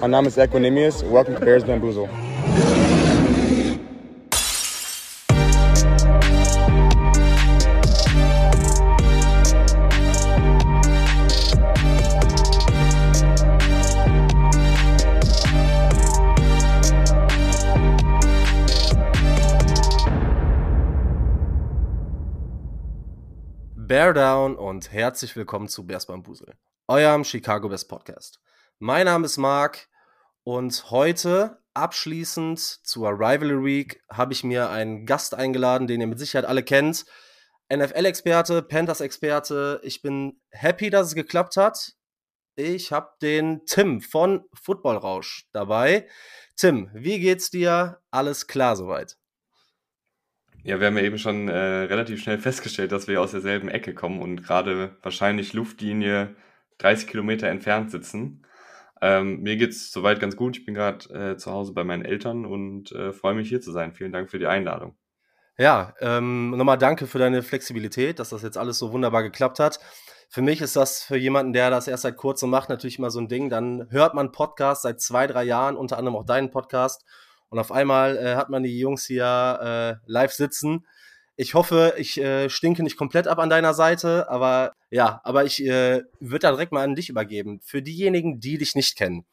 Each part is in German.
Mein Name ist Equinemius. Welcome to Bears Bamboozle. Bear Down und herzlich willkommen zu Bears Bambusel, eurem Chicago Best Podcast. Mein Name ist Marc und heute abschließend zur Rivalry Week habe ich mir einen Gast eingeladen, den ihr mit Sicherheit alle kennt. NFL-Experte, Panthers-Experte. Ich bin happy, dass es geklappt hat. Ich habe den Tim von Football Rausch dabei. Tim, wie geht's dir? Alles klar soweit? Ja, wir haben ja eben schon äh, relativ schnell festgestellt, dass wir aus derselben Ecke kommen und gerade wahrscheinlich Luftlinie 30 Kilometer entfernt sitzen. Ähm, mir geht's soweit ganz gut. Ich bin gerade äh, zu Hause bei meinen Eltern und äh, freue mich hier zu sein. Vielen Dank für die Einladung. Ja, ähm, nochmal danke für deine Flexibilität, dass das jetzt alles so wunderbar geklappt hat. Für mich ist das für jemanden, der das erst seit kurzem macht, natürlich immer so ein Ding. Dann hört man Podcast seit zwei, drei Jahren, unter anderem auch deinen Podcast und auf einmal äh, hat man die Jungs hier äh, live sitzen. Ich hoffe, ich äh, stinke nicht komplett ab an deiner Seite, aber ja, aber ich äh, würde da direkt mal an dich übergeben. Für diejenigen, die dich nicht kennen.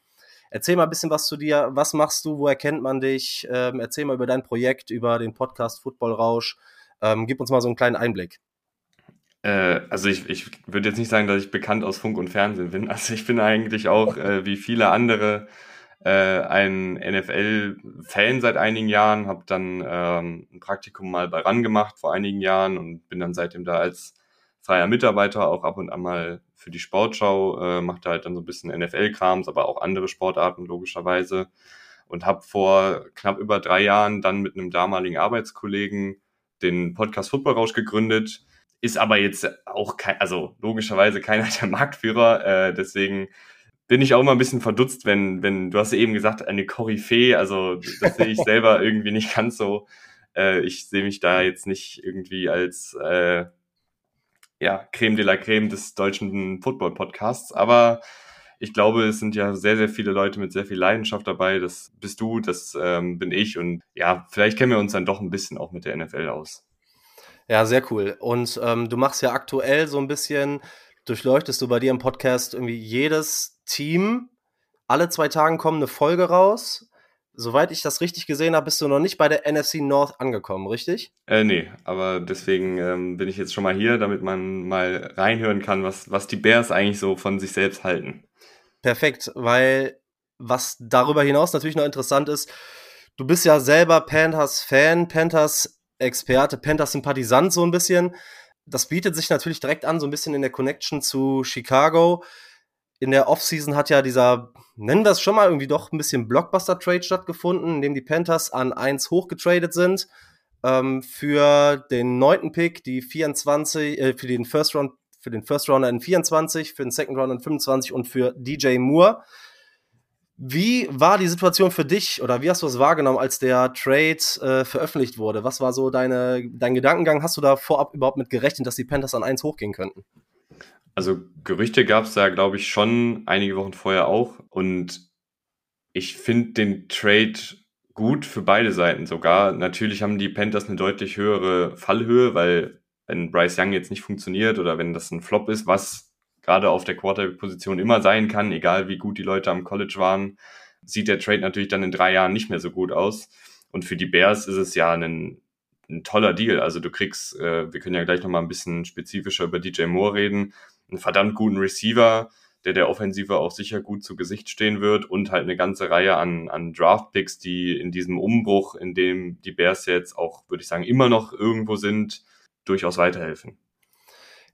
Erzähl mal ein bisschen was zu dir. Was machst du? Woher kennt man dich? Ähm, erzähl mal über dein Projekt, über den Podcast Football Rausch. Ähm, gib uns mal so einen kleinen Einblick. Äh, also ich, ich würde jetzt nicht sagen, dass ich bekannt aus Funk und Fernsehen bin. Also ich bin eigentlich auch äh, wie viele andere äh, ein NFL-Fan seit einigen Jahren, habe dann ähm, ein Praktikum mal bei RAN gemacht vor einigen Jahren und bin dann seitdem da als freier Mitarbeiter auch ab und an mal für die Sportschau, äh, machte halt dann so ein bisschen NFL-Krams, aber auch andere Sportarten logischerweise. Und habe vor knapp über drei Jahren dann mit einem damaligen Arbeitskollegen den Podcast Football Rausch gegründet, ist aber jetzt auch kein, also logischerweise keiner der Marktführer, äh, deswegen bin ich auch immer ein bisschen verdutzt, wenn, wenn, du hast ja eben gesagt, eine Koryphäe, also das sehe ich selber irgendwie nicht ganz so. Äh, ich sehe mich da jetzt nicht irgendwie als äh, ja, Creme de la Creme des deutschen Football-Podcasts, aber ich glaube, es sind ja sehr, sehr viele Leute mit sehr viel Leidenschaft dabei. Das bist du, das ähm, bin ich und ja, vielleicht kennen wir uns dann doch ein bisschen auch mit der NFL aus. Ja, sehr cool. Und ähm, du machst ja aktuell so ein bisschen, durchleuchtest du bei dir im Podcast irgendwie jedes Team. Alle zwei Tage kommt eine Folge raus. Soweit ich das richtig gesehen habe, bist du noch nicht bei der NFC North angekommen, richtig? Äh, nee, aber deswegen ähm, bin ich jetzt schon mal hier, damit man mal reinhören kann, was, was die Bears eigentlich so von sich selbst halten. Perfekt, weil was darüber hinaus natürlich noch interessant ist, du bist ja selber Panthers-Fan, Panthers-Experte, Panthers-Sympathisant so ein bisschen. Das bietet sich natürlich direkt an, so ein bisschen in der Connection zu Chicago in der Offseason hat ja dieser, nennen wir es schon mal, irgendwie doch ein bisschen Blockbuster-Trade stattgefunden, in dem die Panthers an 1 hochgetradet sind. Ähm, für den neunten Pick, die 24, äh, für den First Round, für den First Rounder in 24, für den Second Rounder in 25 und für DJ Moore. Wie war die Situation für dich oder wie hast du es wahrgenommen, als der Trade äh, veröffentlicht wurde? Was war so deine, dein Gedankengang? Hast du da vorab überhaupt mit gerechnet, dass die Panthers an 1 hochgehen könnten? Also Gerüchte gab es da, glaube ich, schon einige Wochen vorher auch. Und ich finde den Trade gut für beide Seiten sogar. Natürlich haben die Panthers eine deutlich höhere Fallhöhe, weil wenn Bryce Young jetzt nicht funktioniert oder wenn das ein Flop ist, was gerade auf der Quarterback-Position immer sein kann, egal wie gut die Leute am College waren, sieht der Trade natürlich dann in drei Jahren nicht mehr so gut aus. Und für die Bears ist es ja ein, ein toller Deal. Also du kriegst, äh, wir können ja gleich nochmal ein bisschen spezifischer über DJ Moore reden, einen verdammt guten Receiver, der der Offensive auch sicher gut zu Gesicht stehen wird und halt eine ganze Reihe an, an Draft-Picks, die in diesem Umbruch, in dem die Bears jetzt auch, würde ich sagen, immer noch irgendwo sind, durchaus weiterhelfen.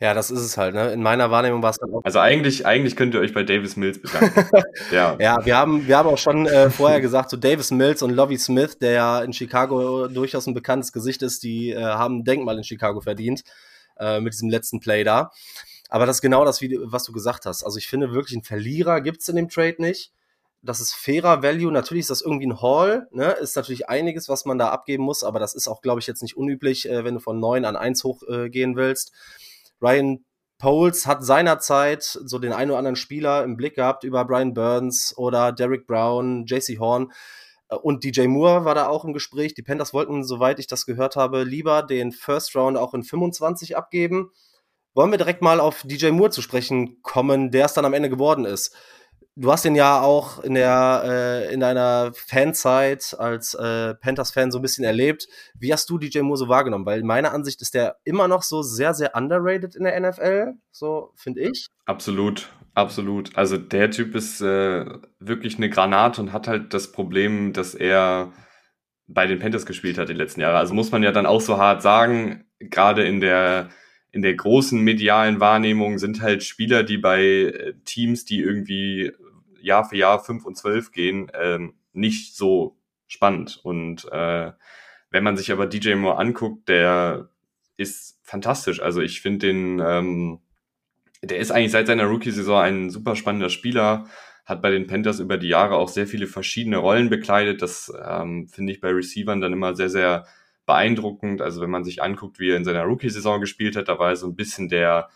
Ja, das ist es halt, ne? In meiner Wahrnehmung war es dann auch. Also eigentlich, eigentlich könnt ihr euch bei Davis Mills bedanken. ja. ja, wir haben, wir haben auch schon äh, vorher gesagt, so Davis Mills und Lovie Smith, der ja in Chicago durchaus ein bekanntes Gesicht ist, die äh, haben ein Denkmal in Chicago verdient, äh, mit diesem letzten Play da. Aber das ist genau das, was du gesagt hast. Also ich finde wirklich, einen Verlierer gibt es in dem Trade nicht. Das ist fairer Value. Natürlich ist das irgendwie ein Haul. Ne? Ist natürlich einiges, was man da abgeben muss. Aber das ist auch, glaube ich, jetzt nicht unüblich, äh, wenn du von 9 an 1 hochgehen äh, willst. Ryan Poles hat seinerzeit so den einen oder anderen Spieler im Blick gehabt über Brian Burns oder Derek Brown, JC Horn. Äh, und DJ Moore war da auch im Gespräch. Die Panthers wollten, soweit ich das gehört habe, lieber den First Round auch in 25 abgeben. Wollen wir direkt mal auf DJ Moore zu sprechen kommen, der es dann am Ende geworden ist du hast ihn ja auch in der äh, in deiner Fanzeit als äh, Panthers-Fan so ein bisschen erlebt. Wie hast du DJ Moore so wahrgenommen? Weil meiner Ansicht ist der immer noch so sehr, sehr underrated in der NFL, so finde ich. Absolut, absolut. Also der Typ ist äh, wirklich eine Granate und hat halt das Problem, dass er bei den Panthers gespielt hat die letzten Jahre. Also muss man ja dann auch so hart sagen, gerade in der in der großen medialen Wahrnehmung sind halt Spieler, die bei äh, Teams, die irgendwie Jahr für Jahr 5 und 12 gehen, ähm, nicht so spannend. Und äh, wenn man sich aber DJ Moore anguckt, der ist fantastisch. Also ich finde den, ähm, der ist eigentlich seit seiner Rookie-Saison ein super spannender Spieler, hat bei den Panthers über die Jahre auch sehr viele verschiedene Rollen bekleidet. Das ähm, finde ich bei Receivern dann immer sehr, sehr beeindruckend. Also wenn man sich anguckt, wie er in seiner Rookie-Saison gespielt hat, da war er so ein bisschen der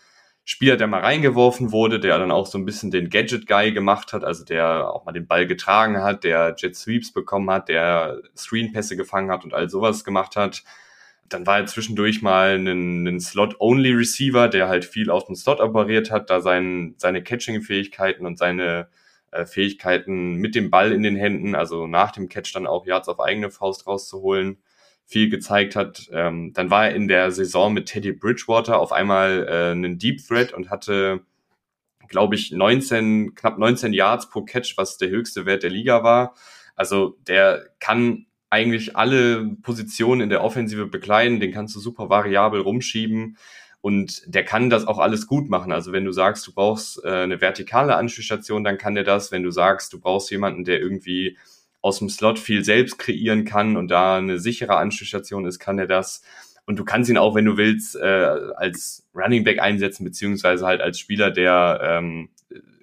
Spieler, der mal reingeworfen wurde, der dann auch so ein bisschen den Gadget-Guy gemacht hat, also der auch mal den Ball getragen hat, der Jet Sweeps bekommen hat, der Screen-Pässe gefangen hat und all sowas gemacht hat. Dann war er zwischendurch mal ein, ein Slot-Only-Receiver, der halt viel aus dem Slot operiert hat, da sein, seine Catching-Fähigkeiten und seine äh, Fähigkeiten mit dem Ball in den Händen, also nach dem Catch dann auch Yards auf eigene Faust rauszuholen, viel gezeigt hat. Ähm, dann war er in der Saison mit Teddy Bridgewater auf einmal äh, einen Deep Threat und hatte, glaube ich, 19, knapp 19 Yards pro Catch, was der höchste Wert der Liga war. Also der kann eigentlich alle Positionen in der Offensive bekleiden, den kannst du super variabel rumschieben und der kann das auch alles gut machen. Also wenn du sagst, du brauchst äh, eine vertikale Anspielstation, dann kann der das. Wenn du sagst, du brauchst jemanden, der irgendwie aus dem Slot viel selbst kreieren kann und da eine sichere Anschlussstation ist, kann er das. Und du kannst ihn auch, wenn du willst, äh, als Running Back einsetzen, beziehungsweise halt als Spieler, der ähm,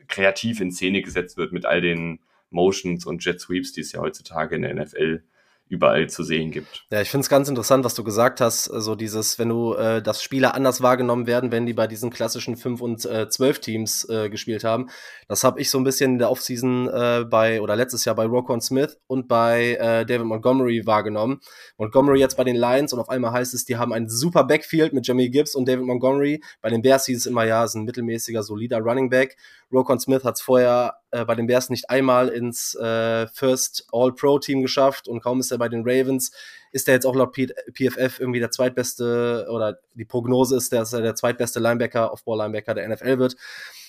kreativ in Szene gesetzt wird mit all den Motions und Jet Sweeps, die es ja heutzutage in der NFL überall zu sehen gibt. Ja, ich finde es ganz interessant, was du gesagt hast, so also dieses, wenn du, äh, dass Spieler anders wahrgenommen werden, wenn die bei diesen klassischen 5 und äh, 12 Teams äh, gespielt haben. Das habe ich so ein bisschen in der Offseason äh, bei, oder letztes Jahr bei Rokon Smith und bei äh, David Montgomery wahrgenommen. Montgomery jetzt bei den Lions und auf einmal heißt es, die haben ein super Backfield mit Jamie Gibbs und David Montgomery. Bei den Bears hieß es immer, ja, ist ein mittelmäßiger, solider Running Back. Rokon Smith hat es vorher äh, bei den Bears nicht einmal ins äh, First All-Pro-Team geschafft und kaum ist er bei den Ravens, ist er jetzt auch laut P PFF irgendwie der zweitbeste oder die Prognose ist, dass er der zweitbeste Linebacker, Off-Ball-Linebacker der NFL wird.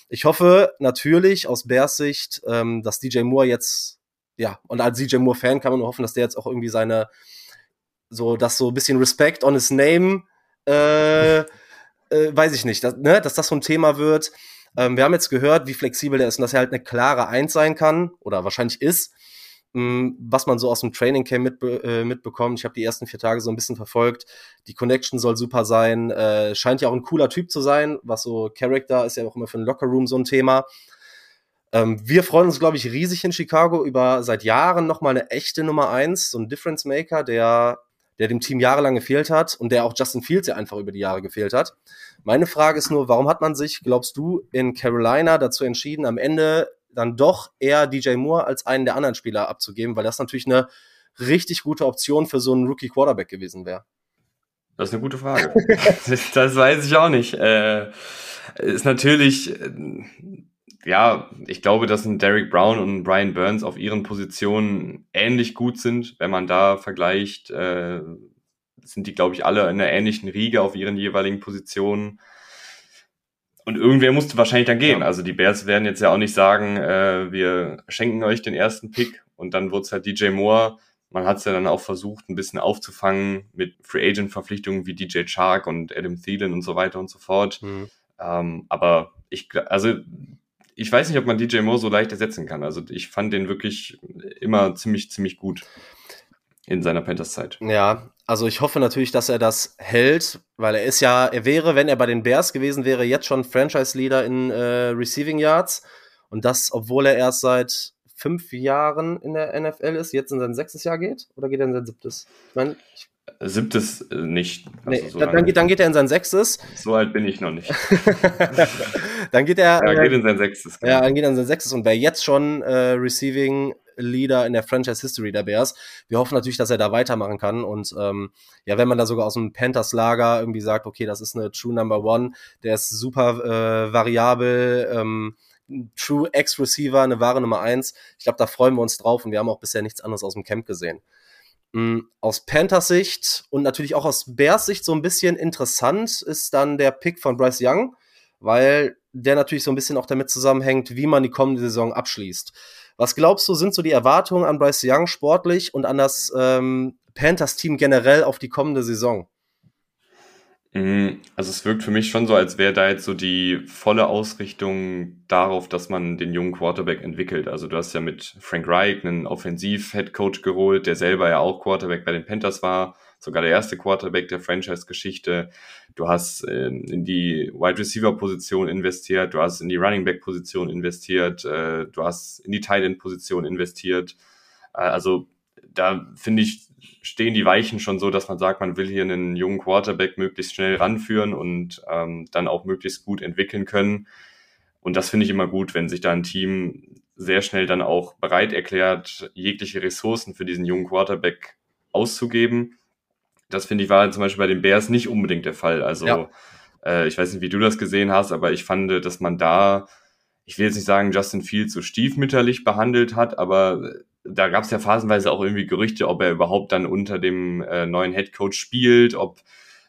Ich hoffe natürlich aus Bears Sicht, ähm, dass DJ Moore jetzt, ja, und als DJ Moore-Fan kann man nur hoffen, dass der jetzt auch irgendwie seine, so, dass so ein bisschen Respect on his name, äh, äh, weiß ich nicht, dass, ne, dass das so ein Thema wird. Ähm, wir haben jetzt gehört, wie flexibel der ist und dass er halt eine klare Eins sein kann oder wahrscheinlich ist. Ähm, was man so aus dem Training Camp mitbe äh, mitbekommt. Ich habe die ersten vier Tage so ein bisschen verfolgt. Die Connection soll super sein. Äh, scheint ja auch ein cooler Typ zu sein. Was so Character ist ja auch immer für den Lockerroom so ein Thema. Ähm, wir freuen uns, glaube ich, riesig in Chicago über seit Jahren nochmal eine echte Nummer eins, so ein Difference Maker, der der dem Team jahrelang gefehlt hat und der auch Justin Fields ja einfach über die Jahre gefehlt hat. Meine Frage ist nur, warum hat man sich, glaubst du, in Carolina dazu entschieden, am Ende dann doch eher DJ Moore als einen der anderen Spieler abzugeben, weil das natürlich eine richtig gute Option für so einen Rookie Quarterback gewesen wäre. Das ist eine gute Frage. das weiß ich auch nicht. Äh, ist natürlich ja, ich glaube, dass ein Derek Brown und ein Brian Burns auf ihren Positionen ähnlich gut sind. Wenn man da vergleicht, äh, sind die, glaube ich, alle in einer ähnlichen Riege auf ihren jeweiligen Positionen. Und irgendwer musste wahrscheinlich dann gehen. Ja. Also die Bears werden jetzt ja auch nicht sagen, äh, wir schenken euch den ersten Pick und dann wurde es halt DJ Moore. Man hat es ja dann auch versucht, ein bisschen aufzufangen mit Free Agent Verpflichtungen wie DJ Chark und Adam Thielen und so weiter und so fort. Mhm. Ähm, aber ich, also ich weiß nicht, ob man DJ Moore so leicht ersetzen kann. Also ich fand den wirklich immer ziemlich, ziemlich gut in seiner Panthers-Zeit. Ja, also ich hoffe natürlich, dass er das hält, weil er ist ja, er wäre, wenn er bei den Bears gewesen wäre, jetzt schon Franchise-Leader in äh, Receiving Yards. Und das, obwohl er erst seit fünf Jahren in der NFL ist, jetzt in sein sechstes Jahr geht? Oder geht er in sein siebtes? Ich meine, ich Siebtes äh, nicht. Nee, also so dann, geht, dann, geht, er in sein sechstes. So alt bin ich noch nicht. dann geht er. Ja, geht in sein sechstes. Genau. Ja, dann geht er in sein sechstes und wäre jetzt schon äh, Receiving Leader in der Franchise History der Bears. Wir hoffen natürlich, dass er da weitermachen kann. Und ähm, ja, wenn man da sogar aus dem Panthers-Lager irgendwie sagt, okay, das ist eine True Number One, der ist super äh, variabel, ähm, True X-Receiver, eine wahre Nummer eins. Ich glaube, da freuen wir uns drauf und wir haben auch bisher nichts anderes aus dem Camp gesehen. Mhm, aus Panthers Sicht und natürlich auch aus Bears Sicht so ein bisschen interessant ist dann der Pick von Bryce Young, weil der natürlich so ein bisschen auch damit zusammenhängt, wie man die kommende Saison abschließt. Was glaubst du, sind so die Erwartungen an Bryce Young sportlich und an das ähm, Panthers-Team generell auf die kommende Saison? Mhm, also es wirkt für mich schon so, als wäre da jetzt so die volle Ausrichtung darauf, dass man den jungen Quarterback entwickelt. Also du hast ja mit Frank Reich einen Offensiv-Headcoach geholt, der selber ja auch Quarterback bei den Panthers war, sogar der erste Quarterback der Franchise-Geschichte. Du hast äh, in die Wide Receiver-Position investiert, du hast in die Running Back-Position investiert, äh, du hast in die Tight End-Position investiert. Äh, also da finde ich, stehen die Weichen schon so, dass man sagt, man will hier einen jungen Quarterback möglichst schnell ranführen und ähm, dann auch möglichst gut entwickeln können. Und das finde ich immer gut, wenn sich da ein Team sehr schnell dann auch bereit erklärt, jegliche Ressourcen für diesen jungen Quarterback auszugeben. Das finde ich war zum Beispiel bei den Bears nicht unbedingt der Fall. Also ja. äh, ich weiß nicht, wie du das gesehen hast, aber ich fand, dass man da, ich will jetzt nicht sagen, Justin Fields so stiefmütterlich behandelt hat, aber da gab es ja phasenweise auch irgendwie Gerüchte, ob er überhaupt dann unter dem äh, neuen Head Coach spielt, ob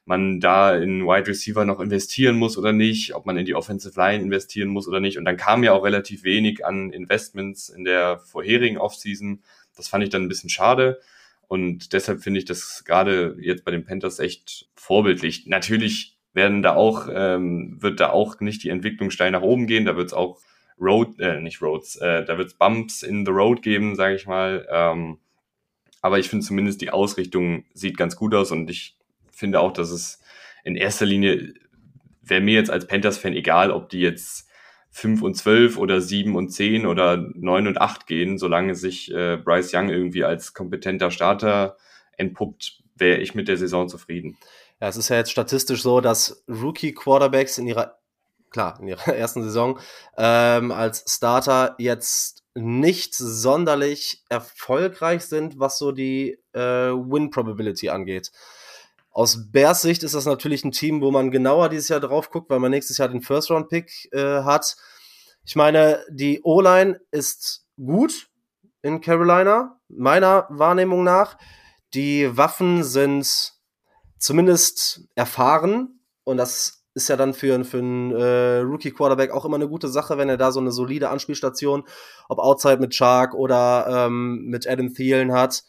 man da in Wide Receiver noch investieren muss oder nicht, ob man in die Offensive Line investieren muss oder nicht. Und dann kam ja auch relativ wenig an Investments in der vorherigen Offseason. Das fand ich dann ein bisschen schade. Und deshalb finde ich das gerade jetzt bei den Panthers echt vorbildlich. Natürlich werden da auch, ähm, wird da auch nicht die Entwicklung steil nach oben gehen. Da wird es auch Road, äh, nicht Roads, äh, da wird es Bumps in the Road geben, sage ich mal. Ähm, aber ich finde zumindest die Ausrichtung sieht ganz gut aus und ich finde auch, dass es in erster Linie wäre mir jetzt als Panthers-Fan egal, ob die jetzt 5 und 12 oder 7 und 10 oder 9 und 8 gehen, solange sich äh, Bryce Young irgendwie als kompetenter Starter entpuppt, wäre ich mit der Saison zufrieden. Ja, es ist ja jetzt statistisch so, dass Rookie-Quarterbacks in ihrer klar, in ihrer ersten Saison ähm, als Starter jetzt nicht sonderlich erfolgreich sind, was so die äh, Win-Probability angeht. Aus Bears Sicht ist das natürlich ein Team, wo man genauer dieses Jahr drauf guckt, weil man nächstes Jahr den First-Round-Pick äh, hat. Ich meine, die O-Line ist gut in Carolina, meiner Wahrnehmung nach. Die Waffen sind zumindest erfahren und das ist ja dann für, für einen äh, Rookie-Quarterback auch immer eine gute Sache, wenn er da so eine solide Anspielstation, ob Outside mit Shark oder ähm, mit Adam Thielen hat.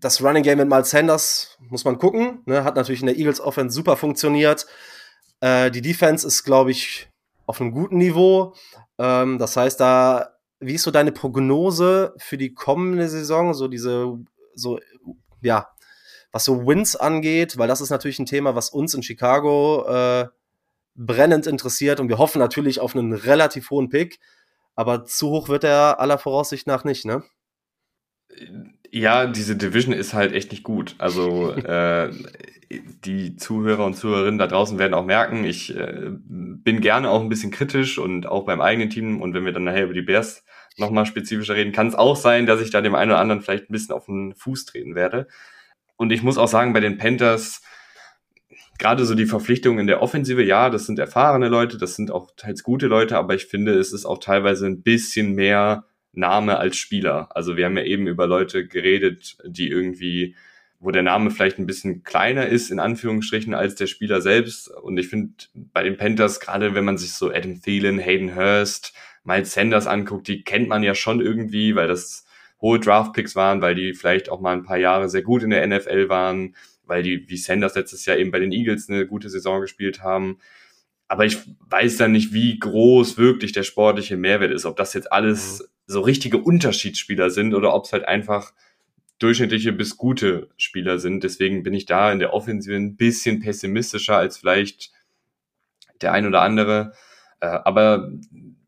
Das Running Game mit Miles Sanders muss man gucken. Ne? Hat natürlich in der Eagles Offense super funktioniert. Äh, die Defense ist, glaube ich, auf einem guten Niveau. Ähm, das heißt, da, wie ist so deine Prognose für die kommende Saison? So diese, so, ja, was so Wins angeht, weil das ist natürlich ein Thema, was uns in Chicago äh, brennend interessiert und wir hoffen natürlich auf einen relativ hohen Pick, aber zu hoch wird er aller Voraussicht nach nicht, ne? Ja, diese Division ist halt echt nicht gut. Also äh, die Zuhörer und Zuhörerinnen da draußen werden auch merken, ich äh, bin gerne auch ein bisschen kritisch und auch beim eigenen Team und wenn wir dann nachher über die Bears nochmal spezifischer reden, kann es auch sein, dass ich da dem einen oder anderen vielleicht ein bisschen auf den Fuß treten werde. Und ich muss auch sagen, bei den Panthers, gerade so die Verpflichtungen in der Offensive, ja, das sind erfahrene Leute, das sind auch teils gute Leute, aber ich finde, es ist auch teilweise ein bisschen mehr Name als Spieler. Also wir haben ja eben über Leute geredet, die irgendwie, wo der Name vielleicht ein bisschen kleiner ist, in Anführungsstrichen, als der Spieler selbst. Und ich finde, bei den Panthers, gerade wenn man sich so Adam Thielen, Hayden Hurst, Miles Sanders anguckt, die kennt man ja schon irgendwie, weil das hohe Draftpicks waren, weil die vielleicht auch mal ein paar Jahre sehr gut in der NFL waren, weil die, wie Sanders letztes Jahr eben bei den Eagles eine gute Saison gespielt haben. Aber ich weiß dann nicht, wie groß wirklich der sportliche Mehrwert ist, ob das jetzt alles mhm. So richtige Unterschiedsspieler sind oder ob es halt einfach durchschnittliche bis gute Spieler sind. Deswegen bin ich da in der Offensive ein bisschen pessimistischer als vielleicht der ein oder andere. Äh, aber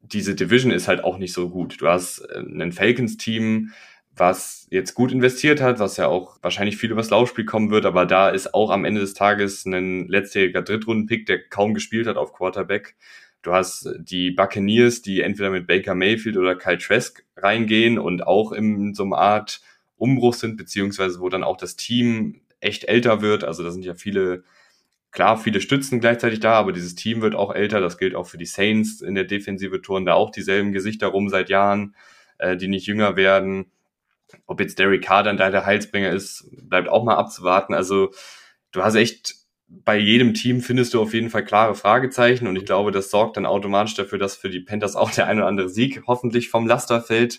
diese Division ist halt auch nicht so gut. Du hast äh, ein Falcons-Team, was jetzt gut investiert hat, was ja auch wahrscheinlich viel übers Laufspiel kommen wird, aber da ist auch am Ende des Tages ein letztjähriger Drittrunden-Pick, der kaum gespielt hat auf Quarterback. Du hast die Buccaneers, die entweder mit Baker Mayfield oder Kyle Trask reingehen und auch in so einer Art Umbruch sind, beziehungsweise wo dann auch das Team echt älter wird. Also da sind ja viele, klar, viele Stützen gleichzeitig da, aber dieses Team wird auch älter. Das gilt auch für die Saints in der Defensive Touren, da auch dieselben Gesichter rum seit Jahren, äh, die nicht jünger werden. Ob jetzt Derek Carr dann da der Heilsbringer ist, bleibt auch mal abzuwarten. Also du hast echt bei jedem Team findest du auf jeden Fall klare Fragezeichen und ich glaube, das sorgt dann automatisch dafür, dass für die Panthers auch der ein oder andere Sieg hoffentlich vom Laster fällt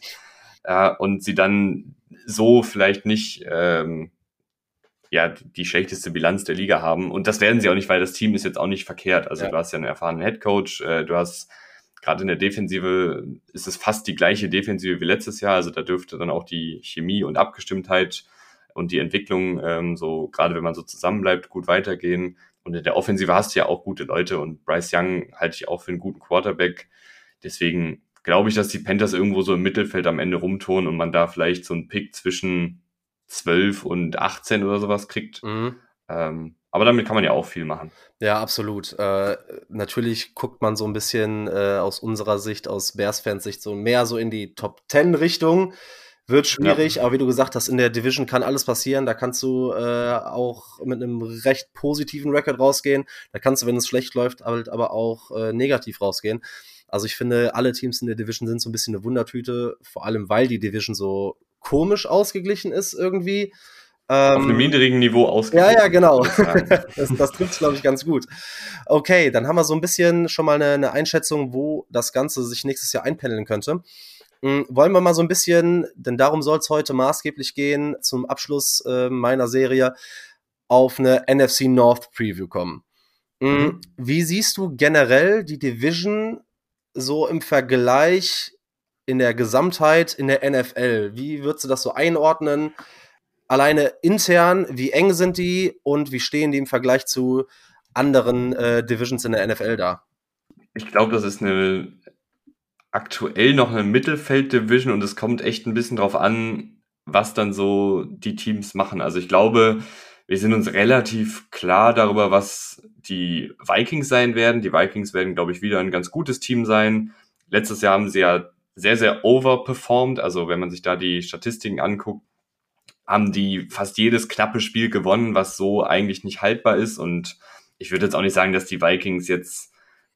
äh, und sie dann so vielleicht nicht ähm, ja die schlechteste Bilanz der Liga haben und das werden sie auch nicht, weil das Team ist jetzt auch nicht verkehrt. Also ja. du hast ja einen erfahrenen Headcoach, äh, du hast gerade in der Defensive ist es fast die gleiche Defensive wie letztes Jahr, also da dürfte dann auch die Chemie und Abgestimmtheit und die Entwicklung, ähm, so gerade wenn man so zusammenbleibt, gut weitergehen. Und in der Offensive hast du ja auch gute Leute und Bryce Young halte ich auch für einen guten Quarterback. Deswegen glaube ich, dass die Panthers irgendwo so im Mittelfeld am Ende rumtun und man da vielleicht so einen Pick zwischen 12 und 18 oder sowas kriegt. Mhm. Ähm, aber damit kann man ja auch viel machen. Ja, absolut. Äh, natürlich guckt man so ein bisschen äh, aus unserer Sicht, aus Bears-Fans Sicht, so mehr so in die Top 10 Richtung. Wird schwierig, ja. aber wie du gesagt hast, in der Division kann alles passieren. Da kannst du äh, auch mit einem recht positiven Record rausgehen. Da kannst du, wenn es schlecht läuft, halt aber auch äh, negativ rausgehen. Also ich finde, alle Teams in der Division sind so ein bisschen eine Wundertüte, vor allem weil die Division so komisch ausgeglichen ist irgendwie. Ähm, Auf einem niedrigen Niveau ausgeglichen. Ja, ja, genau. das, das trifft glaube ich, ganz gut. Okay, dann haben wir so ein bisschen schon mal eine, eine Einschätzung, wo das Ganze sich nächstes Jahr einpendeln könnte. Hm, wollen wir mal so ein bisschen, denn darum soll es heute maßgeblich gehen, zum Abschluss äh, meiner Serie auf eine NFC North Preview kommen. Hm, mhm. Wie siehst du generell die Division so im Vergleich in der Gesamtheit in der NFL? Wie würdest du das so einordnen? Alleine intern, wie eng sind die und wie stehen die im Vergleich zu anderen äh, Divisions in der NFL da? Ich glaube, das ist eine aktuell noch eine Mittelfeld-Division und es kommt echt ein bisschen drauf an, was dann so die Teams machen. Also ich glaube, wir sind uns relativ klar darüber, was die Vikings sein werden. Die Vikings werden, glaube ich, wieder ein ganz gutes Team sein. Letztes Jahr haben sie ja sehr, sehr overperformed. Also wenn man sich da die Statistiken anguckt, haben die fast jedes knappe Spiel gewonnen, was so eigentlich nicht haltbar ist. Und ich würde jetzt auch nicht sagen, dass die Vikings jetzt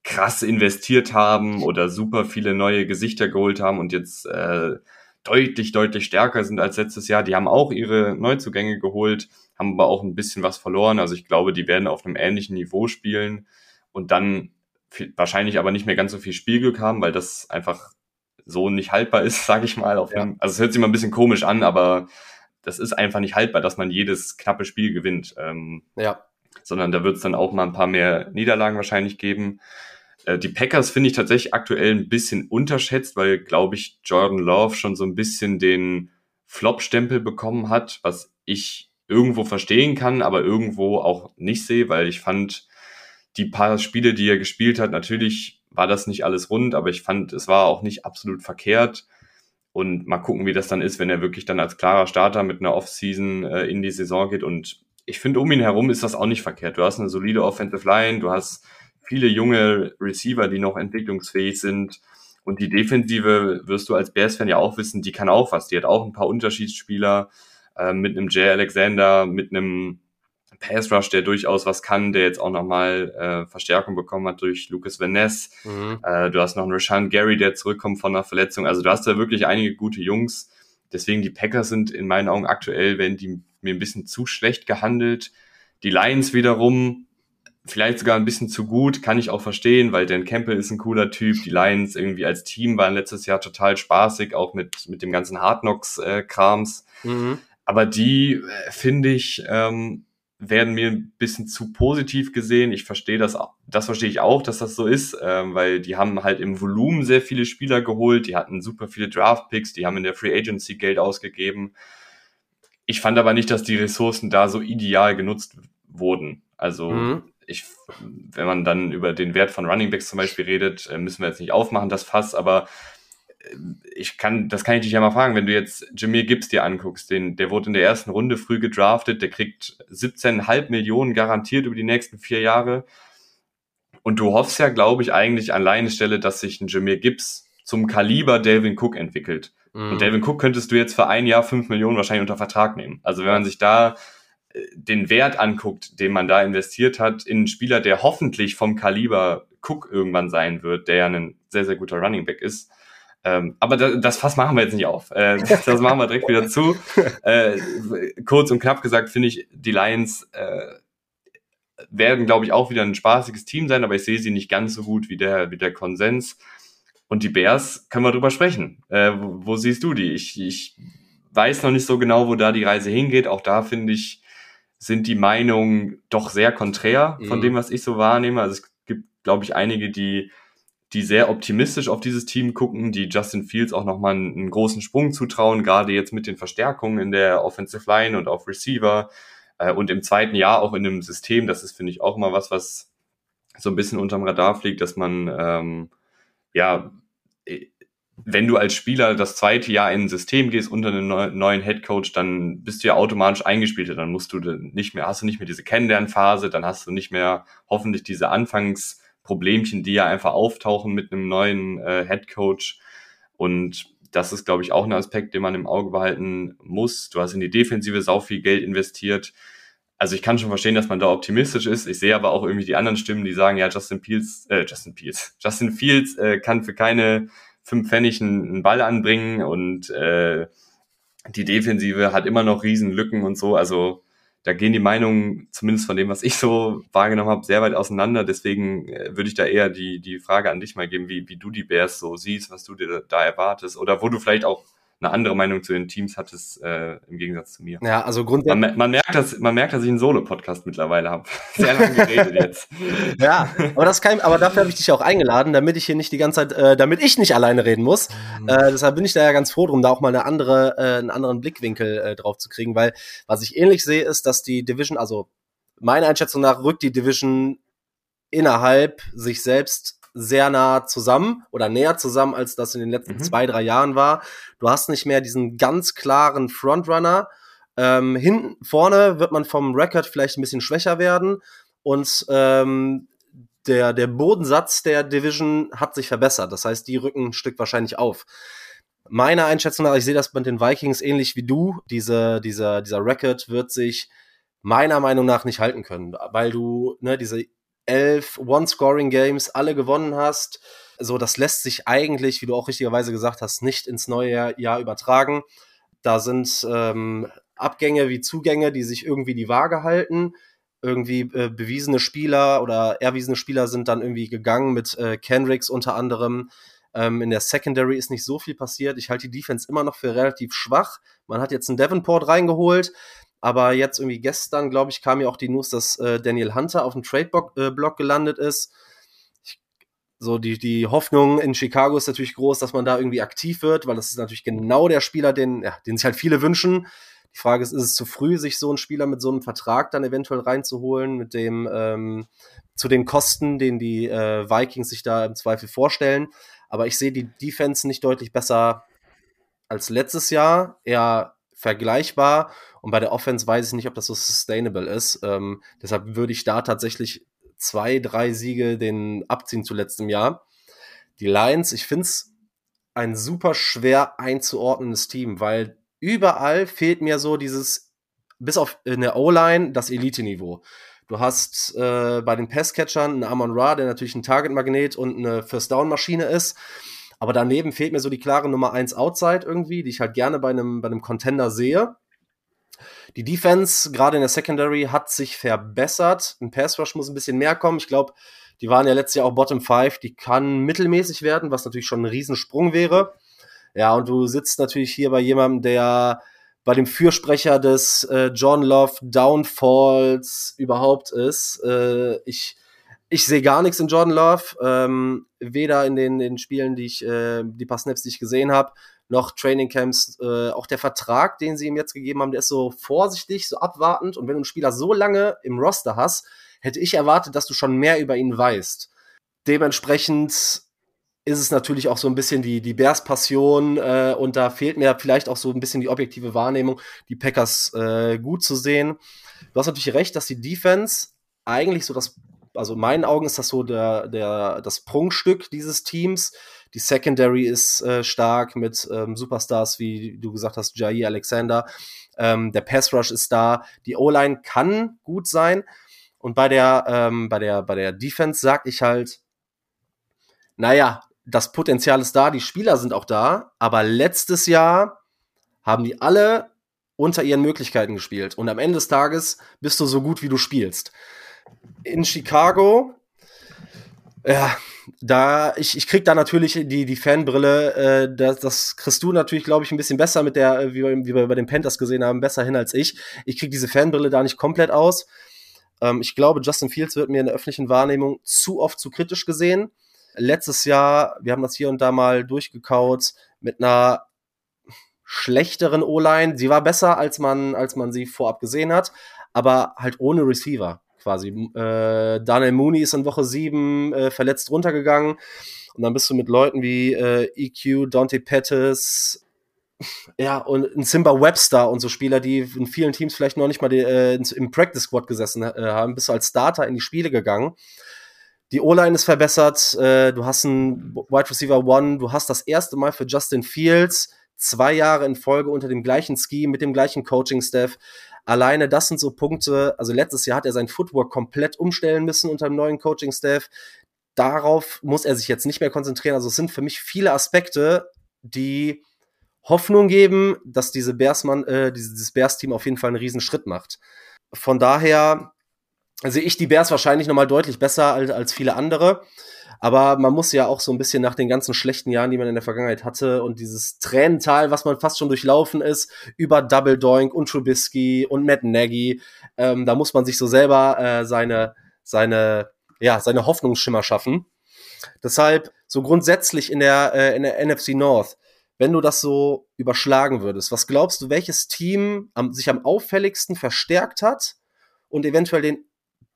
krass investiert haben oder super viele neue Gesichter geholt haben und jetzt äh, deutlich, deutlich stärker sind als letztes Jahr. Die haben auch ihre Neuzugänge geholt, haben aber auch ein bisschen was verloren. Also ich glaube, die werden auf einem ähnlichen Niveau spielen und dann wahrscheinlich aber nicht mehr ganz so viel Spielglück haben, weil das einfach so nicht haltbar ist, sage ich mal. Auf ja. also es hört sich mal ein bisschen komisch an, aber das ist einfach nicht haltbar, dass man jedes knappe Spiel gewinnt. Ähm, ja. Sondern da wird es dann auch mal ein paar mehr Niederlagen wahrscheinlich geben. Äh, die Packers finde ich tatsächlich aktuell ein bisschen unterschätzt, weil, glaube ich, Jordan Love schon so ein bisschen den Flop-Stempel bekommen hat, was ich irgendwo verstehen kann, aber irgendwo auch nicht sehe, weil ich fand, die paar Spiele, die er gespielt hat, natürlich war das nicht alles rund, aber ich fand, es war auch nicht absolut verkehrt. Und mal gucken, wie das dann ist, wenn er wirklich dann als klarer Starter mit einer Offseason äh, in die Saison geht. Und ich finde, um ihn herum ist das auch nicht verkehrt. Du hast eine solide Offensive Line, du hast viele junge Receiver, die noch entwicklungsfähig sind. Und die Defensive wirst du als Bears-Fan ja auch wissen, die kann auch was. Die hat auch ein paar Unterschiedsspieler äh, mit einem Jay Alexander, mit einem Pass Rush, der durchaus was kann, der jetzt auch nochmal äh, Verstärkung bekommen hat durch Lucas Van Ness. Mhm. Äh, du hast noch einen Rashan Gary, der zurückkommt von einer Verletzung. Also du hast da wirklich einige gute Jungs. Deswegen die Packers sind in meinen Augen aktuell, wenn die mir ein bisschen zu schlecht gehandelt. Die Lions wiederum vielleicht sogar ein bisschen zu gut, kann ich auch verstehen, weil Dan Campbell ist ein cooler Typ. Die Lions irgendwie als Team waren letztes Jahr total spaßig, auch mit, mit dem ganzen Hard Knocks-Krams. Äh, mhm. Aber die, äh, finde ich, ähm, werden mir ein bisschen zu positiv gesehen. Ich verstehe das, das verstehe ich auch, dass das so ist, ähm, weil die haben halt im Volumen sehr viele Spieler geholt, die hatten super viele Draft-Picks, die haben in der Free Agency Geld ausgegeben. Ich fand aber nicht, dass die Ressourcen da so ideal genutzt wurden. Also mhm ich, wenn man dann über den Wert von Running Backs zum Beispiel redet, äh, müssen wir jetzt nicht aufmachen, das Fass, aber äh, ich kann, das kann ich dich ja mal fragen, wenn du jetzt Jameer Gibbs dir anguckst, den, der wurde in der ersten Runde früh gedraftet, der kriegt 17,5 Millionen garantiert über die nächsten vier Jahre. Und du hoffst ja, glaube ich, eigentlich an Leinestelle, dass sich ein Jameer Gibbs zum Kaliber Delvin Cook entwickelt. Mhm. Und Delvin Cook könntest du jetzt für ein Jahr fünf Millionen wahrscheinlich unter Vertrag nehmen. Also wenn man sich da den Wert anguckt, den man da investiert hat, in einen Spieler, der hoffentlich vom Kaliber Cook irgendwann sein wird, der ja ein sehr, sehr guter Running Back ist. Ähm, aber das, das Fass machen wir jetzt nicht auf. Äh, das machen wir direkt wieder zu. Äh, kurz und knapp gesagt finde ich, die Lions äh, werden, glaube ich, auch wieder ein spaßiges Team sein, aber ich sehe sie nicht ganz so gut wie der, wie der Konsens. Und die Bears können wir drüber sprechen. Äh, wo, wo, siehst du die? Ich, ich weiß noch nicht so genau, wo da die Reise hingeht. Auch da finde ich, sind die Meinungen doch sehr konträr von mhm. dem, was ich so wahrnehme. Also es gibt, glaube ich, einige, die, die sehr optimistisch auf dieses Team gucken, die Justin Fields auch nochmal einen, einen großen Sprung zutrauen, gerade jetzt mit den Verstärkungen in der Offensive Line und auf Receiver äh, und im zweiten Jahr auch in einem System. Das ist, finde ich, auch mal was, was so ein bisschen unterm Radar fliegt, dass man ähm, ja, äh, wenn du als Spieler das zweite Jahr in ein System gehst unter einem neuen Headcoach, dann bist du ja automatisch eingespielt. Dann musst du nicht mehr, hast du nicht mehr diese Kennenlernphase, dann hast du nicht mehr hoffentlich diese Anfangsproblemchen, die ja einfach auftauchen mit einem neuen äh, Headcoach. Und das ist, glaube ich, auch ein Aspekt, den man im Auge behalten muss. Du hast in die Defensive sau viel Geld investiert also ich kann schon verstehen, dass man da optimistisch ist. Ich sehe aber auch irgendwie die anderen Stimmen, die sagen, ja, Justin Fields, äh, Justin Fields, Justin Fields äh, kann für keine fünf Pfennig einen, Ball anbringen und äh, die Defensive hat immer noch riesen Lücken und so. Also da gehen die Meinungen, zumindest von dem, was ich so wahrgenommen habe, sehr weit auseinander. Deswegen äh, würde ich da eher die, die Frage an dich mal geben, wie, wie du die Bears so siehst, was du dir da erwartest oder wo du vielleicht auch eine andere Meinung zu den Teams hattest, äh, im Gegensatz zu mir. Ja, also grundsätzlich. Man, man, merkt, dass, man merkt, dass ich einen Solo-Podcast mittlerweile habe. Sehr lange geredet jetzt. ja, aber das kann, aber dafür habe ich dich auch eingeladen, damit ich hier nicht die ganze Zeit, äh, damit ich nicht alleine reden muss. Mhm. Äh, deshalb bin ich da ja ganz froh drum, da auch mal eine andere, äh, einen anderen Blickwinkel äh, drauf zu kriegen, weil was ich ähnlich sehe, ist, dass die Division, also meiner Einschätzung nach rückt die Division innerhalb sich selbst sehr nah zusammen oder näher zusammen, als das in den letzten mhm. zwei, drei Jahren war. Du hast nicht mehr diesen ganz klaren Frontrunner. Ähm, hinten, vorne wird man vom Record vielleicht ein bisschen schwächer werden und ähm, der, der Bodensatz der Division hat sich verbessert. Das heißt, die rücken ein Stück wahrscheinlich auf. Meiner Einschätzung nach, ich sehe das mit den Vikings ähnlich wie du. Diese, dieser, dieser Record wird sich meiner Meinung nach nicht halten können, weil du ne, diese elf One-Scoring-Games alle gewonnen hast. So, das lässt sich eigentlich, wie du auch richtigerweise gesagt hast, nicht ins neue Jahr übertragen. Da sind ähm, Abgänge wie Zugänge, die sich irgendwie die Waage halten. Irgendwie äh, bewiesene Spieler oder erwiesene Spieler sind dann irgendwie gegangen mit äh, Kendricks unter anderem. Ähm, in der Secondary ist nicht so viel passiert. Ich halte die Defense immer noch für relativ schwach. Man hat jetzt einen Davenport reingeholt. Aber jetzt irgendwie gestern, glaube ich, kam ja auch die News, dass äh, Daniel Hunter auf dem Trade-Block äh, gelandet ist. Ich, so die, die Hoffnung in Chicago ist natürlich groß, dass man da irgendwie aktiv wird, weil das ist natürlich genau der Spieler, den, ja, den sich halt viele wünschen. Die Frage ist, ist es zu früh, sich so einen Spieler mit so einem Vertrag dann eventuell reinzuholen, mit dem ähm, zu den Kosten, den die äh, Vikings sich da im Zweifel vorstellen. Aber ich sehe die Defense nicht deutlich besser als letztes Jahr, eher vergleichbar. Und bei der Offense weiß ich nicht, ob das so sustainable ist. Ähm, deshalb würde ich da tatsächlich zwei, drei Siege den abziehen zu letztem Jahr. Die Lions, ich finde es ein super schwer einzuordnendes Team, weil überall fehlt mir so dieses, bis auf in der O-Line, das Elite-Niveau. Du hast äh, bei den Passcatchern einen Amon Ra, der natürlich ein Target-Magnet und eine First-Down-Maschine ist. Aber daneben fehlt mir so die klare Nummer 1 Outside irgendwie, die ich halt gerne bei einem, bei einem Contender sehe. Die Defense, gerade in der Secondary, hat sich verbessert. Ein Pass Rush muss ein bisschen mehr kommen. Ich glaube, die waren ja letztes Jahr auch Bottom 5. Die kann mittelmäßig werden, was natürlich schon ein Riesensprung wäre. Ja, und du sitzt natürlich hier bei jemandem, der bei dem Fürsprecher des äh, John Love Downfalls überhaupt ist. Äh, ich ich sehe gar nichts in Jordan Love, ähm, weder in den, den Spielen, die ich, äh, die paar Snaps, die ich gesehen habe, noch Training Camps. Äh, auch der Vertrag, den sie ihm jetzt gegeben haben, der ist so vorsichtig, so abwartend. Und wenn du einen Spieler so lange im Roster hast, hätte ich erwartet, dass du schon mehr über ihn weißt. Dementsprechend ist es natürlich auch so ein bisschen die, die Bears-Passion äh, und da fehlt mir vielleicht auch so ein bisschen die objektive Wahrnehmung, die Packers äh, gut zu sehen. Du hast natürlich recht, dass die Defense eigentlich so das, also in meinen Augen ist das so der, der, das Prunkstück dieses Teams. Die Secondary ist äh, stark mit ähm, Superstars, wie du gesagt hast, Jair Alexander. Ähm, der Pass Rush ist da. Die O-Line kann gut sein. Und bei der, ähm, bei der, bei der Defense sag ich halt, naja, das Potenzial ist da, die Spieler sind auch da, aber letztes Jahr haben die alle unter ihren Möglichkeiten gespielt. Und am Ende des Tages bist du so gut, wie du spielst. In Chicago, ja, da, ich, ich krieg da natürlich die, die Fanbrille, äh, das, das kriegst du natürlich, glaube ich, ein bisschen besser mit der, wie wir, wie wir bei den Panthers gesehen haben, besser hin als ich. Ich krieg diese Fanbrille da nicht komplett aus. Ähm, ich glaube, Justin Fields wird mir in der öffentlichen Wahrnehmung zu oft zu kritisch gesehen. Letztes Jahr, wir haben das hier und da mal durchgekaut, mit einer schlechteren O-Line. Sie war besser, als man, als man sie vorab gesehen hat, aber halt ohne Receiver quasi. Äh, Daniel Mooney ist in Woche 7 äh, verletzt runtergegangen. Und dann bist du mit Leuten wie äh, EQ, Dante Pettis, ja, und ein Simba Webster und so Spieler, die in vielen Teams vielleicht noch nicht mal die, äh, im Practice Squad gesessen äh, haben, bist du als Starter in die Spiele gegangen. Die O-Line ist verbessert, äh, du hast einen Wide Receiver One, du hast das erste Mal für Justin Fields zwei Jahre in Folge unter dem gleichen Ski, mit dem gleichen Coaching-Staff. Alleine das sind so Punkte, also letztes Jahr hat er sein Footwork komplett umstellen müssen unter dem neuen Coaching-Staff. Darauf muss er sich jetzt nicht mehr konzentrieren. Also es sind für mich viele Aspekte, die Hoffnung geben, dass diese Bears-Mann, äh, dieses Bears-Team auf jeden Fall einen riesen Schritt macht. Von daher sehe ich die Bears wahrscheinlich nochmal deutlich besser als, als viele andere. Aber man muss ja auch so ein bisschen nach den ganzen schlechten Jahren, die man in der Vergangenheit hatte und dieses Tränental, was man fast schon durchlaufen ist, über Double Doink und Trubisky und Matt Nagy, ähm, da muss man sich so selber äh, seine, seine, ja, seine Hoffnungsschimmer schaffen. Deshalb so grundsätzlich in der, äh, in der NFC North, wenn du das so überschlagen würdest, was glaubst du, welches Team am, sich am auffälligsten verstärkt hat und eventuell den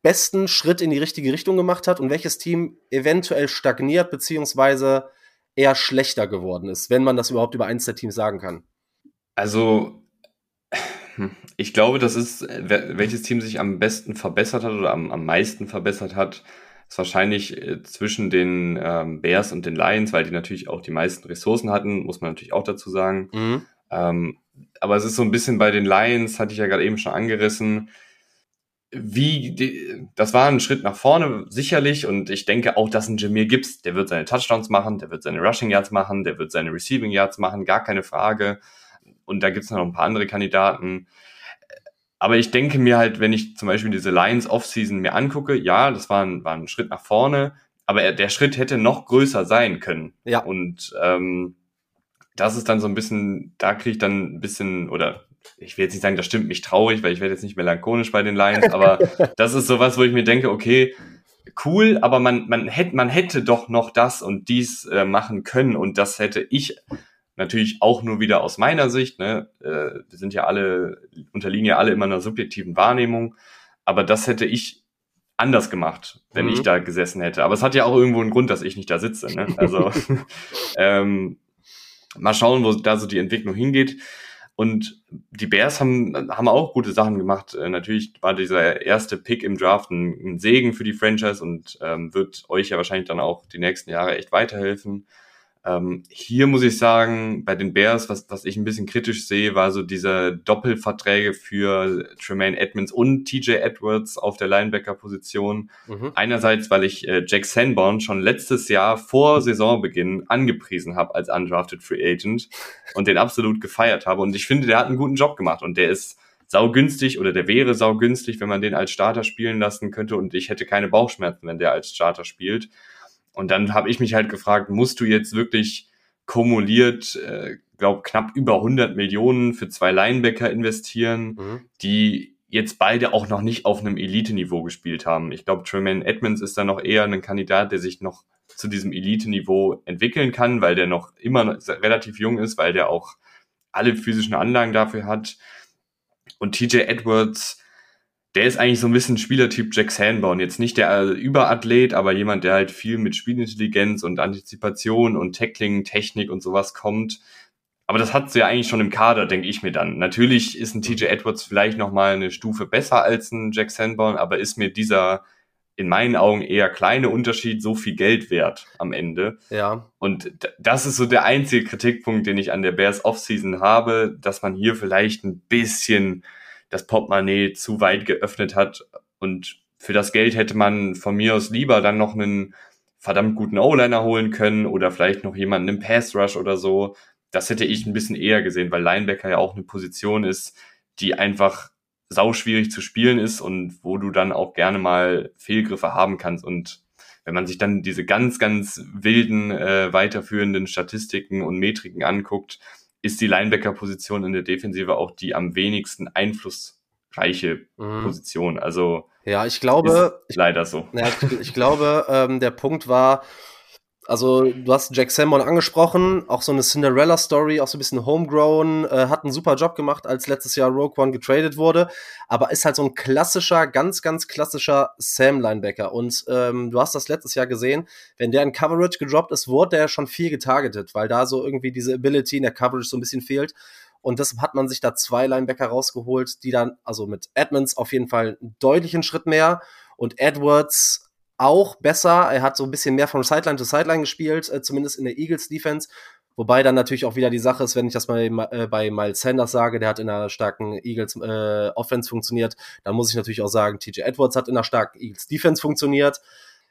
besten Schritt in die richtige Richtung gemacht hat und welches Team eventuell stagniert beziehungsweise eher schlechter geworden ist, wenn man das überhaupt über eins der Teams sagen kann? Also, ich glaube, das ist, welches Team sich am besten verbessert hat oder am, am meisten verbessert hat, ist wahrscheinlich äh, zwischen den ähm, Bears und den Lions, weil die natürlich auch die meisten Ressourcen hatten, muss man natürlich auch dazu sagen. Mhm. Ähm, aber es ist so ein bisschen bei den Lions, hatte ich ja gerade eben schon angerissen, wie, die, das war ein Schritt nach vorne, sicherlich. Und ich denke auch, dass ein Jameer Gibbs, der wird seine Touchdowns machen, der wird seine Rushing Yards machen, der wird seine Receiving Yards machen, gar keine Frage. Und da gibt's noch ein paar andere Kandidaten. Aber ich denke mir halt, wenn ich zum Beispiel diese Lions Offseason mir angucke, ja, das war ein, war ein Schritt nach vorne, aber er, der Schritt hätte noch größer sein können. Ja. Und ähm, das ist dann so ein bisschen, da kriege ich dann ein bisschen, oder ich will jetzt nicht sagen, das stimmt mich traurig, weil ich werde jetzt nicht melancholisch bei den Lions, aber das ist sowas, wo ich mir denke, okay, cool, aber man, man, hätte, man hätte doch noch das und dies äh, machen können und das hätte ich natürlich auch nur wieder aus meiner Sicht, ne, äh, wir sind ja alle, unterliegen ja alle immer einer subjektiven Wahrnehmung, aber das hätte ich anders gemacht, wenn mhm. ich da gesessen hätte. Aber es hat ja auch irgendwo einen Grund, dass ich nicht da sitze. Ne? Also ähm, mal schauen, wo da so die Entwicklung hingeht. Und die Bears haben, haben auch gute Sachen gemacht. Äh, natürlich war dieser erste Pick im Draft ein, ein Segen für die Franchise und ähm, wird euch ja wahrscheinlich dann auch die nächsten Jahre echt weiterhelfen. Ähm, hier muss ich sagen, bei den Bears, was, was ich ein bisschen kritisch sehe, war so diese Doppelverträge für Tremaine Edmonds und TJ Edwards auf der Linebacker-Position. Mhm. Einerseits, weil ich äh, Jack Sanborn schon letztes Jahr vor Saisonbeginn angepriesen habe als undrafted Free Agent und den absolut gefeiert habe. Und ich finde, der hat einen guten Job gemacht und der ist saugünstig oder der wäre saugünstig, wenn man den als Starter spielen lassen könnte und ich hätte keine Bauchschmerzen, wenn der als Starter spielt. Und dann habe ich mich halt gefragt, musst du jetzt wirklich kumuliert, äh, glaube knapp über 100 Millionen für zwei Linebacker investieren, mhm. die jetzt beide auch noch nicht auf einem Elite-Niveau gespielt haben. Ich glaube, Tremaine Edmonds ist da noch eher ein Kandidat, der sich noch zu diesem Elite-Niveau entwickeln kann, weil der noch immer relativ jung ist, weil der auch alle physischen Anlagen dafür hat. Und TJ Edwards, der ist eigentlich so ein bisschen Spielertyp Jack Sanborn. Jetzt nicht der äh, Überathlet, aber jemand, der halt viel mit Spielintelligenz und Antizipation und Tackling, Technik und sowas kommt. Aber das hat sie ja eigentlich schon im Kader, denke ich mir dann. Natürlich ist ein TJ Edwards vielleicht noch mal eine Stufe besser als ein Jack Sanborn, aber ist mir dieser in meinen Augen eher kleine Unterschied so viel Geld wert am Ende. Ja. Und das ist so der einzige Kritikpunkt, den ich an der Bears Offseason habe, dass man hier vielleicht ein bisschen das Portemonnaie zu weit geöffnet hat und für das Geld hätte man von mir aus lieber dann noch einen verdammt guten O-Liner holen können oder vielleicht noch jemanden im Pass Rush oder so. Das hätte ich ein bisschen eher gesehen, weil Linebacker ja auch eine Position ist, die einfach sauschwierig zu spielen ist und wo du dann auch gerne mal Fehlgriffe haben kannst. Und wenn man sich dann diese ganz, ganz wilden, äh, weiterführenden Statistiken und Metriken anguckt, ist die Linebacker-Position in der Defensive auch die am wenigsten einflussreiche mhm. Position. Also ja, ich glaube, leider so. Ja, ich, ich glaube, ähm, der Punkt war, also, du hast Jack Salmon angesprochen, auch so eine Cinderella-Story, auch so ein bisschen homegrown, äh, hat einen super Job gemacht, als letztes Jahr Rogue One getradet wurde, aber ist halt so ein klassischer, ganz, ganz klassischer Sam-Linebacker. Und ähm, du hast das letztes Jahr gesehen, wenn der in Coverage gedroppt ist, wurde der schon viel getargetet, weil da so irgendwie diese Ability in der Coverage so ein bisschen fehlt. Und deshalb hat man sich da zwei Linebacker rausgeholt, die dann, also mit Edmonds auf jeden Fall einen deutlichen Schritt mehr und Edwards auch besser. Er hat so ein bisschen mehr von Sideline zu Sideline gespielt, äh, zumindest in der Eagles Defense. Wobei dann natürlich auch wieder die Sache ist, wenn ich das mal äh, bei Miles Sanders sage, der hat in einer starken Eagles äh, Offense funktioniert, dann muss ich natürlich auch sagen, TJ Edwards hat in einer starken Eagles Defense funktioniert.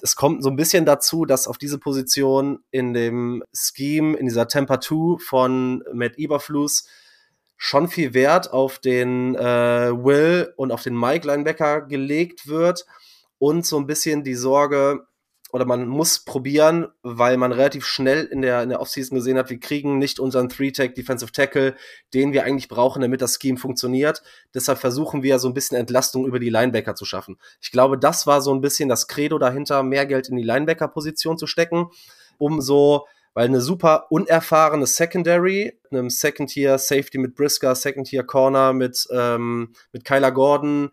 Es kommt so ein bisschen dazu, dass auf diese Position in dem Scheme, in dieser Temper 2 von Matt Eberflus schon viel Wert auf den äh, Will und auf den Mike Linebacker gelegt wird und so ein bisschen die Sorge, oder man muss probieren, weil man relativ schnell in der, in der Offseason gesehen hat, wir kriegen nicht unseren Three-Tag Defensive Tackle, den wir eigentlich brauchen, damit das Scheme funktioniert. Deshalb versuchen wir so ein bisschen Entlastung über die Linebacker zu schaffen. Ich glaube, das war so ein bisschen das Credo dahinter, mehr Geld in die Linebacker-Position zu stecken, um so, weil eine super unerfahrene Secondary, einem Second-Tier-Safety mit Brisker, Second-Tier-Corner mit, ähm, mit Kyler Gordon,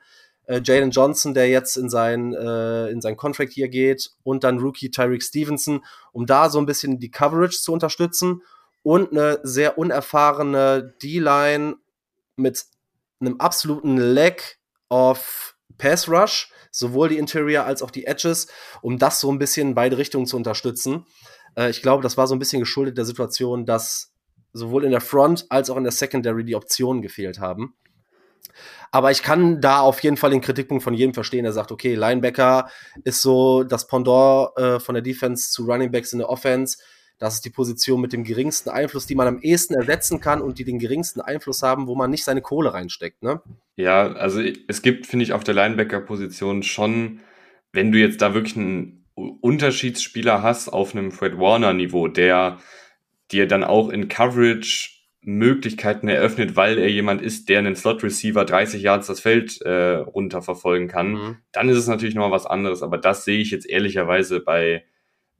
äh, Jalen Johnson, der jetzt in sein, äh, in sein Contract hier geht, und dann Rookie Tyreek Stevenson, um da so ein bisschen die Coverage zu unterstützen und eine sehr unerfahrene D-Line mit einem absoluten Lack of Pass Rush, sowohl die Interior als auch die Edges, um das so ein bisschen in beide Richtungen zu unterstützen. Äh, ich glaube, das war so ein bisschen geschuldet der Situation, dass sowohl in der Front als auch in der Secondary die Optionen gefehlt haben. Aber ich kann da auf jeden Fall den Kritikpunkt von jedem verstehen, der sagt, okay, Linebacker ist so das Pendant äh, von der Defense zu Running Backs in der Offense. Das ist die Position mit dem geringsten Einfluss, die man am ehesten ersetzen kann und die den geringsten Einfluss haben, wo man nicht seine Kohle reinsteckt, ne? Ja, also es gibt, finde ich, auf der Linebacker-Position schon, wenn du jetzt da wirklich einen Unterschiedsspieler hast auf einem Fred Warner-Niveau, der dir dann auch in Coverage Möglichkeiten eröffnet, weil er jemand ist, der einen Slot-Receiver 30 Yards das Feld äh, runter verfolgen kann, mhm. dann ist es natürlich noch was anderes. Aber das sehe ich jetzt ehrlicherweise bei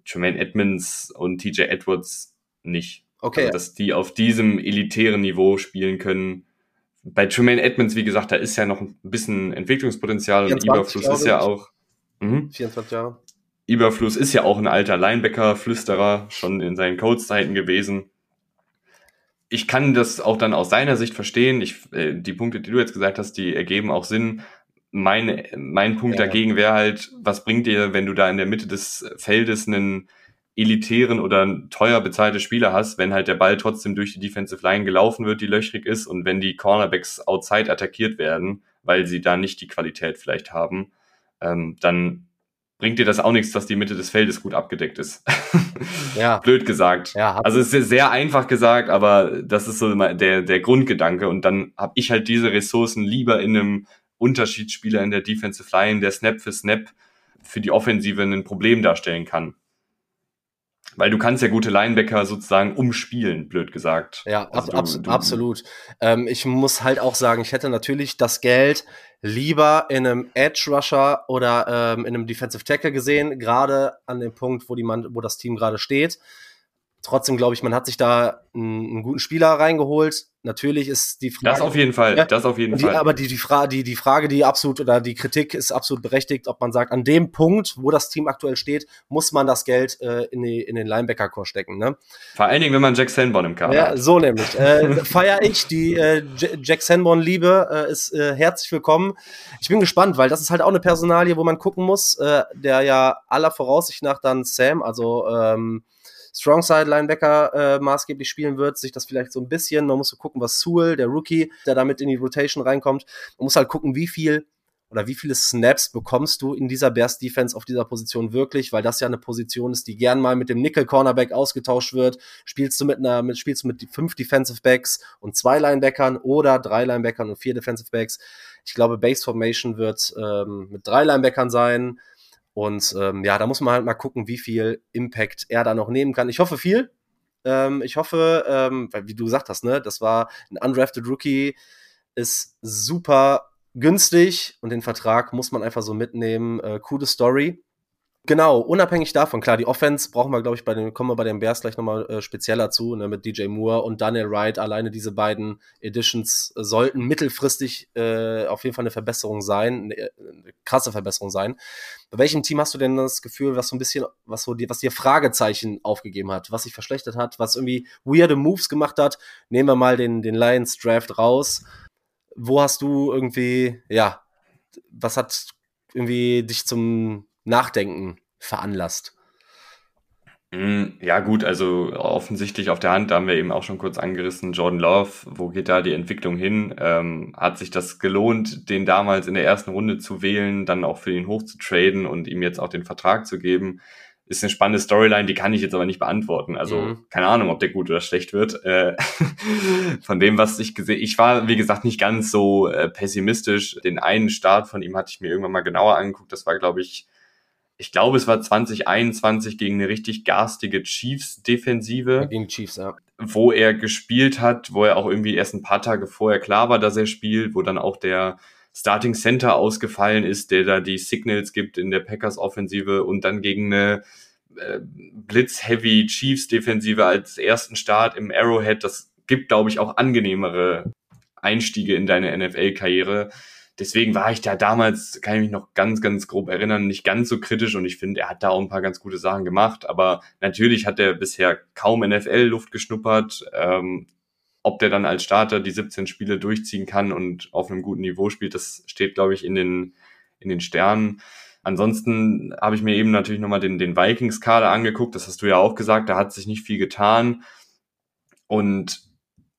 Tremaine Edmonds und TJ Edwards nicht. Okay. Also, dass die auf diesem elitären Niveau spielen können. Bei Tremaine Edmonds, wie gesagt, da ist ja noch ein bisschen Entwicklungspotenzial 24, und Überfluss ist ja auch. Mh, 24 Jahre. Überfluss ist ja auch ein alter Linebacker-Flüsterer, schon in seinen Codes-Zeiten gewesen ich kann das auch dann aus seiner Sicht verstehen. Ich, äh, die Punkte, die du jetzt gesagt hast, die ergeben auch Sinn. Mein, mein Punkt ja. dagegen wäre halt, was bringt dir, wenn du da in der Mitte des Feldes einen elitären oder teuer bezahlte Spieler hast, wenn halt der Ball trotzdem durch die Defensive Line gelaufen wird, die löchrig ist und wenn die Cornerbacks outside attackiert werden, weil sie da nicht die Qualität vielleicht haben, ähm, dann bringt dir das auch nichts, dass die Mitte des Feldes gut abgedeckt ist. ja. Blöd gesagt. Ja, also es ist sehr einfach gesagt, aber das ist so der, der Grundgedanke. Und dann habe ich halt diese Ressourcen lieber in einem Unterschiedsspieler in der Defensive Line, der Snap für Snap für die Offensive ein Problem darstellen kann. Weil du kannst ja gute Linebacker sozusagen umspielen, blöd gesagt. Ja, also ab, du, du, absolut. Ähm, ich muss halt auch sagen, ich hätte natürlich das Geld lieber in einem Edge Rusher oder ähm, in einem Defensive Tackle gesehen, gerade an dem Punkt, wo die Mann, wo das Team gerade steht. Trotzdem glaube ich, man hat sich da einen, einen, guten Spieler reingeholt. Natürlich ist die Frage. Das auf jeden Fall, ja, das auf jeden die, Fall. Aber die, die, Frage, die, die Frage, die absolut oder die Kritik ist absolut berechtigt, ob man sagt, an dem Punkt, wo das Team aktuell steht, muss man das Geld äh, in, die, in den Linebacker-Core stecken. Ne? Vor allen Dingen, wenn man Jack Sanborn im Kader ja, hat. So nämlich. Äh, Feier ich, die äh, Jack Sanborn-Liebe äh, ist äh, herzlich willkommen. Ich bin gespannt, weil das ist halt auch eine Personalie, wo man gucken muss, äh, der ja aller Voraussicht nach dann Sam, also ähm, Strongside Linebacker äh, maßgeblich spielen wird, sich das vielleicht so ein bisschen, man muss so gucken, was Sewell, der Rookie, der damit in die Rotation reinkommt, man muss halt gucken, wie viel oder wie viele Snaps bekommst du in dieser Bears Defense auf dieser Position wirklich, weil das ja eine Position ist, die gern mal mit dem Nickel Cornerback ausgetauscht wird. Spielst du mit einer, mit, spielst du mit fünf Defensive Backs und zwei Linebackern oder drei Linebackern und vier Defensive Backs. Ich glaube, Base Formation wird ähm, mit drei Linebackern sein. Und ähm, ja, da muss man halt mal gucken, wie viel Impact er da noch nehmen kann. Ich hoffe viel. Ähm, ich hoffe, ähm, weil wie du gesagt hast, ne, das war ein undrafted Rookie, ist super günstig und den Vertrag muss man einfach so mitnehmen. Äh, coole Story. Genau, unabhängig davon, klar, die Offense brauchen wir, glaube ich, bei den, kommen wir bei den Bears gleich nochmal äh, spezieller zu, ne, mit DJ Moore und Daniel Wright. Alleine diese beiden Editions sollten mittelfristig äh, auf jeden Fall eine Verbesserung sein, eine, eine krasse Verbesserung sein. Bei welchem Team hast du denn das Gefühl, was so ein bisschen, was so dir, was dir Fragezeichen aufgegeben hat, was sich verschlechtert hat, was irgendwie weirde Moves gemacht hat? Nehmen wir mal den, den Lions Draft raus. Wo hast du irgendwie, ja, was hat irgendwie dich zum Nachdenken veranlasst. Mm, ja, gut, also offensichtlich auf der Hand, da haben wir eben auch schon kurz angerissen, Jordan Love, wo geht da die Entwicklung hin? Ähm, hat sich das gelohnt, den damals in der ersten Runde zu wählen, dann auch für ihn hochzutraden und ihm jetzt auch den Vertrag zu geben? Ist eine spannende Storyline, die kann ich jetzt aber nicht beantworten. Also mhm. keine Ahnung, ob der gut oder schlecht wird. Äh, von dem, was ich gesehen, ich war wie gesagt nicht ganz so äh, pessimistisch. Den einen Start von ihm hatte ich mir irgendwann mal genauer angeguckt. Das war, glaube ich, ich glaube, es war 2021 gegen eine richtig garstige Chiefs-Defensive. Gegen Chiefs, ja. Wo er gespielt hat, wo er auch irgendwie erst ein paar Tage vorher klar war, dass er spielt, wo dann auch der Starting Center ausgefallen ist, der da die Signals gibt in der Packers-Offensive und dann gegen eine äh, Blitz-Heavy Chiefs-Defensive als ersten Start im Arrowhead. Das gibt, glaube ich, auch angenehmere Einstiege in deine NFL-Karriere deswegen war ich da damals, kann ich mich noch ganz, ganz grob erinnern, nicht ganz so kritisch und ich finde, er hat da auch ein paar ganz gute Sachen gemacht, aber natürlich hat er bisher kaum NFL-Luft geschnuppert. Ähm, ob der dann als Starter die 17 Spiele durchziehen kann und auf einem guten Niveau spielt, das steht, glaube ich, in den, in den Sternen. Ansonsten habe ich mir eben natürlich nochmal den, den Vikings-Kader angeguckt, das hast du ja auch gesagt, da hat sich nicht viel getan. Und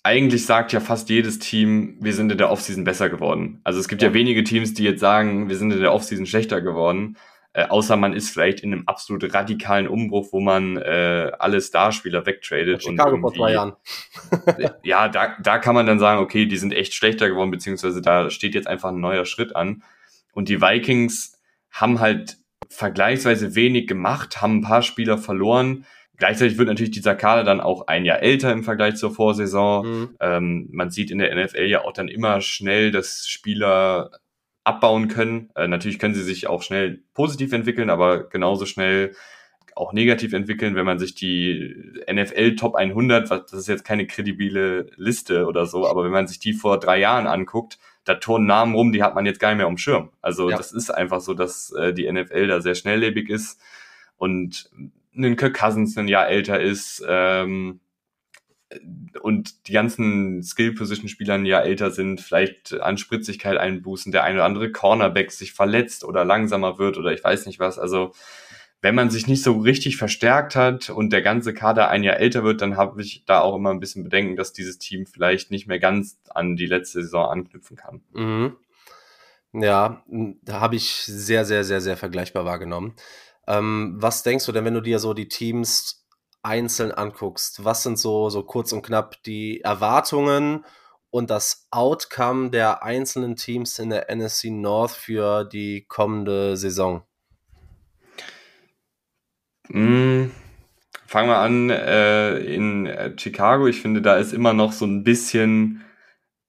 eigentlich sagt ja fast jedes Team, wir sind in der Offseason besser geworden. Also es gibt ja. ja wenige Teams, die jetzt sagen, wir sind in der Offseason schlechter geworden. Äh, außer man ist vielleicht in einem absolut radikalen Umbruch, wo man äh, alle Starspieler wegtradet. Ja, Chicago vor zwei Jahren. ja, da, da kann man dann sagen, okay, die sind echt schlechter geworden, beziehungsweise da steht jetzt einfach ein neuer Schritt an. Und die Vikings haben halt vergleichsweise wenig gemacht, haben ein paar Spieler verloren, Gleichzeitig wird natürlich dieser Kader dann auch ein Jahr älter im Vergleich zur Vorsaison. Mhm. Ähm, man sieht in der NFL ja auch dann immer schnell, dass Spieler abbauen können. Äh, natürlich können sie sich auch schnell positiv entwickeln, aber genauso schnell auch negativ entwickeln, wenn man sich die NFL Top 100, das ist jetzt keine kredibile Liste oder so, aber wenn man sich die vor drei Jahren anguckt, da turnen Namen rum, die hat man jetzt gar nicht mehr um Schirm. Also ja. das ist einfach so, dass äh, die NFL da sehr schnelllebig ist und ein Kirk Cousins ein Jahr älter ist ähm, und die ganzen Skill-Position-Spieler ein Jahr älter sind, vielleicht an Spritzigkeit einbußen, der eine oder andere Cornerback sich verletzt oder langsamer wird oder ich weiß nicht was. Also wenn man sich nicht so richtig verstärkt hat und der ganze Kader ein Jahr älter wird, dann habe ich da auch immer ein bisschen Bedenken, dass dieses Team vielleicht nicht mehr ganz an die letzte Saison anknüpfen kann. Mhm. Ja, da habe ich sehr, sehr, sehr, sehr vergleichbar wahrgenommen. Ähm, was denkst du denn, wenn du dir so die Teams einzeln anguckst? Was sind so, so kurz und knapp die Erwartungen und das Outcome der einzelnen Teams in der NSC North für die kommende Saison? Mm, fangen wir an äh, in äh, Chicago. Ich finde, da ist immer noch so ein bisschen,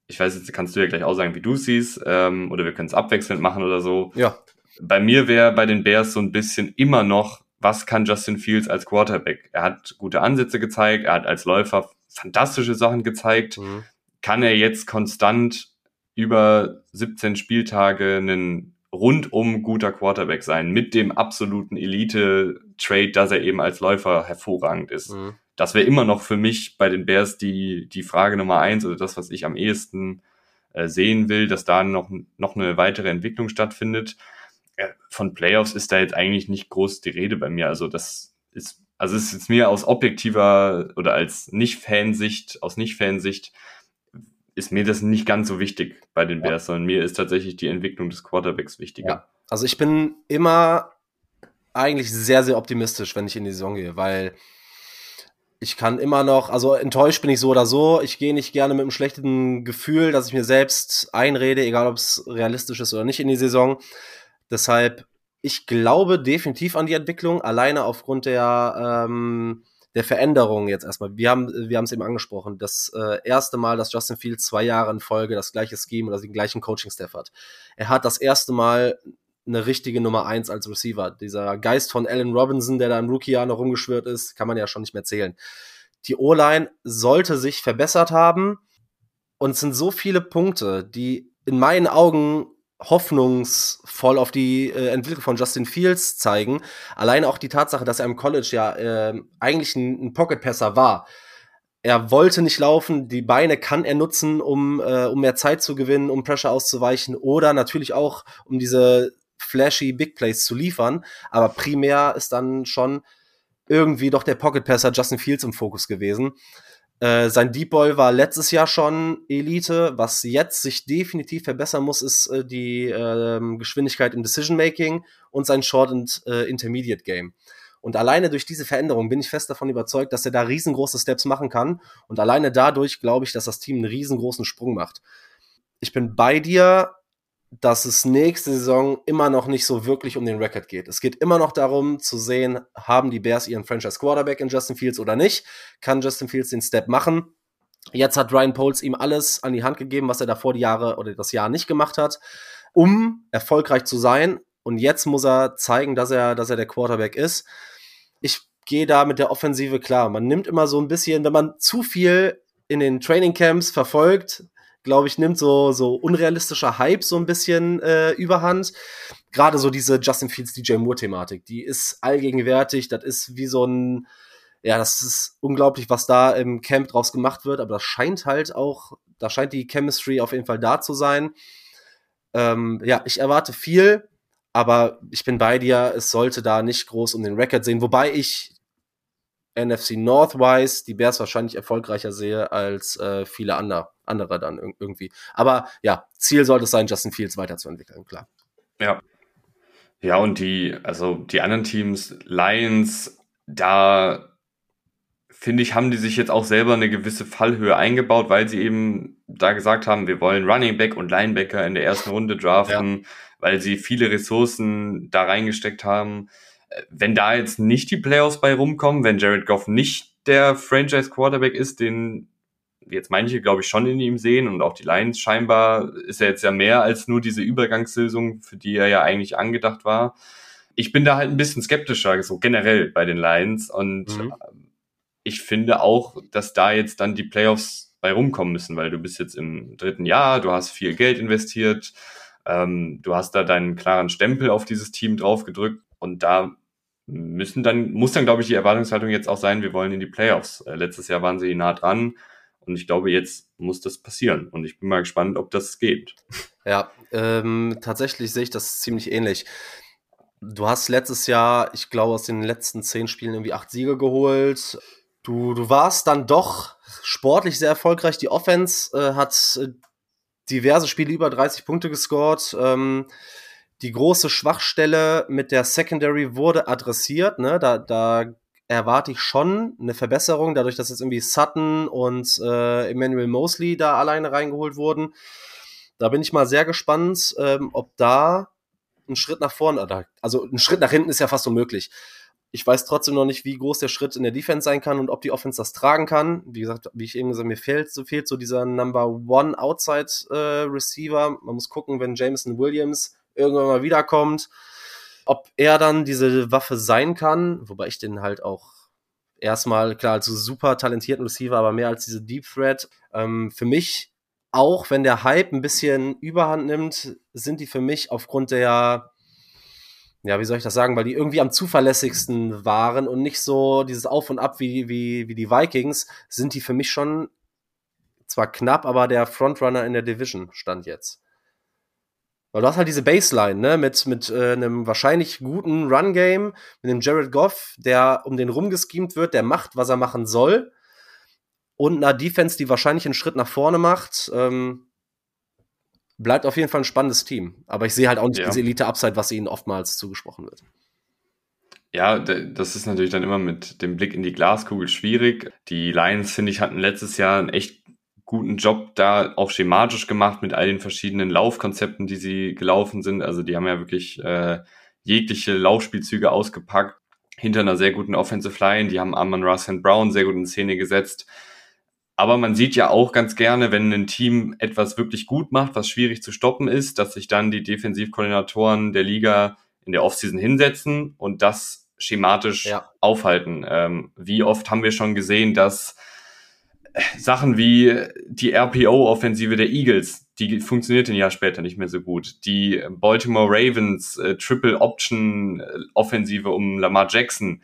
ich weiß jetzt, kannst du ja gleich auch sagen, wie du siehst, ähm, oder wir können es abwechselnd machen oder so. Ja bei mir wäre bei den Bears so ein bisschen immer noch was kann Justin Fields als Quarterback? Er hat gute Ansätze gezeigt, er hat als Läufer fantastische Sachen gezeigt. Mhm. Kann er jetzt konstant über 17 Spieltage einen rundum guter Quarterback sein, mit dem absoluten Elite-Trade, dass er eben als Läufer hervorragend ist. Mhm. Das wäre immer noch für mich bei den Bears die, die Frage Nummer eins oder das, was ich am ehesten äh, sehen will, dass da noch, noch eine weitere Entwicklung stattfindet. Ja, von Playoffs ist da jetzt eigentlich nicht groß die Rede bei mir. Also das ist, also es ist jetzt mir aus objektiver oder als Nicht-Fansicht, aus Nicht-Fansicht ist mir das nicht ganz so wichtig bei den Bears, ja. sondern mir ist tatsächlich die Entwicklung des Quarterbacks wichtiger. Ja. Also ich bin immer eigentlich sehr, sehr optimistisch, wenn ich in die Saison gehe, weil ich kann immer noch, also enttäuscht bin ich so oder so. Ich gehe nicht gerne mit einem schlechten Gefühl, dass ich mir selbst einrede, egal ob es realistisch ist oder nicht in die Saison. Deshalb, ich glaube definitiv an die Entwicklung, alleine aufgrund der ähm, der Veränderung jetzt erstmal. Wir haben wir haben es eben angesprochen, das äh, erste Mal, dass Justin Fields zwei Jahre in Folge das gleiche Scheme oder den gleichen Coaching-Staff hat. Er hat das erste Mal eine richtige Nummer eins als Receiver. Dieser Geist von Allen Robinson, der da im Rookie-Jahr noch rumgeschwört ist, kann man ja schon nicht mehr zählen. Die O-Line sollte sich verbessert haben und es sind so viele Punkte, die in meinen Augen hoffnungsvoll auf die äh, Entwicklung von Justin Fields zeigen. Alleine auch die Tatsache, dass er im College ja äh, eigentlich ein, ein Pocket-Passer war. Er wollte nicht laufen, die Beine kann er nutzen, um, äh, um mehr Zeit zu gewinnen, um Pressure auszuweichen oder natürlich auch, um diese flashy Big Plays zu liefern. Aber primär ist dann schon irgendwie doch der Pocket Passer Justin Fields im Fokus gewesen. Äh, sein Deep Ball war letztes Jahr schon Elite. Was jetzt sich definitiv verbessern muss, ist äh, die äh, Geschwindigkeit im Decision Making und sein Short und äh, Intermediate Game. Und alleine durch diese Veränderung bin ich fest davon überzeugt, dass er da riesengroße Steps machen kann. Und alleine dadurch glaube ich, dass das Team einen riesengroßen Sprung macht. Ich bin bei dir dass es nächste Saison immer noch nicht so wirklich um den Record geht. Es geht immer noch darum zu sehen, haben die Bears ihren Franchise Quarterback in Justin Fields oder nicht? Kann Justin Fields den Step machen? Jetzt hat Ryan Poles ihm alles an die Hand gegeben, was er davor die Jahre oder das Jahr nicht gemacht hat, um erfolgreich zu sein. Und jetzt muss er zeigen, dass er, dass er der Quarterback ist. Ich gehe da mit der Offensive klar. Man nimmt immer so ein bisschen, wenn man zu viel in den Training Camps verfolgt, glaube ich, nimmt so, so unrealistischer Hype so ein bisschen äh, überhand. Gerade so diese Justin Fields DJ Moore-Thematik, die ist allgegenwärtig, das ist wie so ein, ja, das ist unglaublich, was da im Camp draus gemacht wird, aber das scheint halt auch, da scheint die Chemistry auf jeden Fall da zu sein. Ähm, ja, ich erwarte viel, aber ich bin bei dir, es sollte da nicht groß um den Record sehen, wobei ich NFC Northwise die Bears wahrscheinlich erfolgreicher sehe als äh, viele andere, andere dann irgendwie. Aber ja, Ziel sollte es sein, Justin Fields weiterzuentwickeln, klar. Ja. Ja, und die, also die anderen Teams, Lions, da finde ich, haben die sich jetzt auch selber eine gewisse Fallhöhe eingebaut, weil sie eben da gesagt haben, wir wollen Running Back und Linebacker in der ersten Runde draften, ja. weil sie viele Ressourcen da reingesteckt haben wenn da jetzt nicht die Playoffs bei rumkommen, wenn Jared Goff nicht der Franchise Quarterback ist, den jetzt manche, glaube ich, schon in ihm sehen und auch die Lions scheinbar ist er jetzt ja mehr als nur diese Übergangslösung, für die er ja eigentlich angedacht war. Ich bin da halt ein bisschen skeptischer, so generell bei den Lions und mhm. ich finde auch, dass da jetzt dann die Playoffs bei rumkommen müssen, weil du bist jetzt im dritten Jahr, du hast viel Geld investiert, ähm, du hast da deinen klaren Stempel auf dieses Team drauf gedrückt und da müssen dann, muss dann, glaube ich, die Erwartungshaltung jetzt auch sein, wir wollen in die Playoffs. Äh, letztes Jahr waren sie nah dran und ich glaube, jetzt muss das passieren. Und ich bin mal gespannt, ob das geht. Ja, ähm, tatsächlich sehe ich das ziemlich ähnlich. Du hast letztes Jahr, ich glaube, aus den letzten zehn Spielen irgendwie acht Siege geholt. Du, du warst dann doch sportlich sehr erfolgreich. Die Offense äh, hat äh, diverse Spiele über 30 Punkte gescored. Ähm, die große Schwachstelle mit der Secondary wurde adressiert. Ne? Da, da erwarte ich schon eine Verbesserung, dadurch, dass jetzt irgendwie Sutton und äh, Emmanuel Mosley da alleine reingeholt wurden. Da bin ich mal sehr gespannt, ähm, ob da ein Schritt nach vorne, also ein Schritt nach hinten ist ja fast unmöglich. Ich weiß trotzdem noch nicht, wie groß der Schritt in der Defense sein kann und ob die Offense das tragen kann. Wie gesagt, wie ich eben gesagt, mir fehlt so fehlt so dieser Number One Outside äh, Receiver. Man muss gucken, wenn Jameson Williams irgendwann mal wiederkommt. Ob er dann diese Waffe sein kann, wobei ich den halt auch erstmal, klar, als super talentierten Receiver, aber mehr als diese Deep Threat. Ähm, für mich, auch wenn der Hype ein bisschen Überhand nimmt, sind die für mich aufgrund der, ja, wie soll ich das sagen, weil die irgendwie am zuverlässigsten waren und nicht so dieses Auf und Ab wie, wie, wie die Vikings, sind die für mich schon zwar knapp, aber der Frontrunner in der Division stand jetzt. Weil du hast halt diese Baseline, ne, mit, mit äh, einem wahrscheinlich guten Run-Game, mit einem Jared Goff, der um den rumgeschemt wird, der macht, was er machen soll. Und einer Defense, die wahrscheinlich einen Schritt nach vorne macht. Ähm, bleibt auf jeden Fall ein spannendes Team. Aber ich sehe halt auch nicht ja. diese Elite-Upside, was ihnen oftmals zugesprochen wird. Ja, das ist natürlich dann immer mit dem Blick in die Glaskugel schwierig. Die Lions, finde ich, hatten letztes Jahr einen echt guten Job da auch schematisch gemacht mit all den verschiedenen Laufkonzepten, die sie gelaufen sind. Also die haben ja wirklich äh, jegliche Laufspielzüge ausgepackt hinter einer sehr guten Offensive Line. Die haben Amon Russ Brown sehr gut in Szene gesetzt. Aber man sieht ja auch ganz gerne, wenn ein Team etwas wirklich gut macht, was schwierig zu stoppen ist, dass sich dann die Defensivkoordinatoren der Liga in der Offseason hinsetzen und das schematisch ja. aufhalten. Ähm, wie oft haben wir schon gesehen, dass Sachen wie die RPO-Offensive der Eagles, die funktioniert ein Jahr später nicht mehr so gut. Die Baltimore Ravens äh, Triple Option äh, Offensive um Lamar Jackson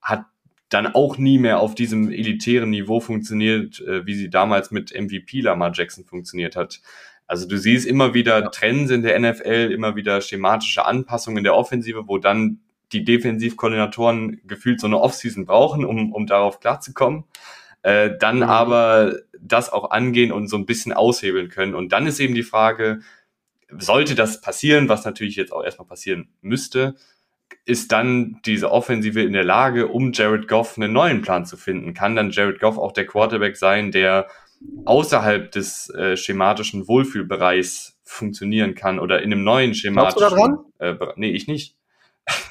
hat dann auch nie mehr auf diesem elitären Niveau funktioniert, äh, wie sie damals mit MVP Lamar Jackson funktioniert hat. Also du siehst immer wieder. Trends in der NFL, immer wieder schematische Anpassungen in der Offensive, wo dann die Defensivkoordinatoren gefühlt so eine Offseason brauchen, um, um darauf klarzukommen äh, dann mhm. aber das auch angehen und so ein bisschen aushebeln können. Und dann ist eben die Frage, sollte das passieren, was natürlich jetzt auch erstmal passieren müsste, ist dann diese Offensive in der Lage, um Jared Goff einen neuen Plan zu finden? Kann dann Jared Goff auch der Quarterback sein, der außerhalb des äh, schematischen Wohlfühlbereichs funktionieren kann oder in einem neuen schematischen. Äh, nee, ich nicht.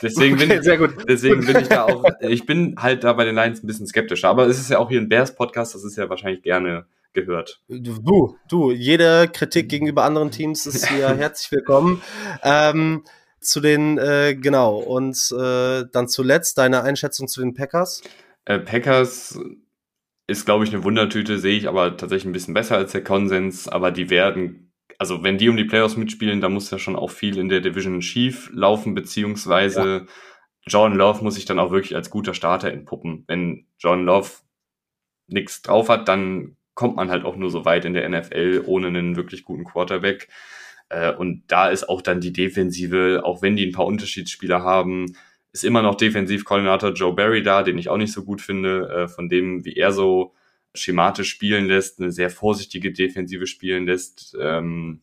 Deswegen, okay, bin, sehr gut. deswegen bin ich da auch, ich bin halt da bei den Lions ein bisschen skeptischer. Aber es ist ja auch hier ein Bears-Podcast, das ist ja wahrscheinlich gerne gehört. Du, du, jede Kritik gegenüber anderen Teams ist hier herzlich willkommen. Ähm, zu den, äh, genau, und äh, dann zuletzt deine Einschätzung zu den Packers? Äh, Packers ist, glaube ich, eine Wundertüte, sehe ich aber tatsächlich ein bisschen besser als der Konsens, aber die werden also wenn die um die Playoffs mitspielen, dann muss ja schon auch viel in der Division schief laufen, beziehungsweise ja. John Love muss sich dann auch wirklich als guter Starter entpuppen. Wenn John Love nichts drauf hat, dann kommt man halt auch nur so weit in der NFL ohne einen wirklich guten Quarterback. Äh, und da ist auch dann die Defensive, auch wenn die ein paar Unterschiedsspieler haben, ist immer noch Defensivkoordinator Joe Barry da, den ich auch nicht so gut finde, äh, von dem, wie er so schematisch spielen lässt, eine sehr vorsichtige Defensive spielen lässt, ähm,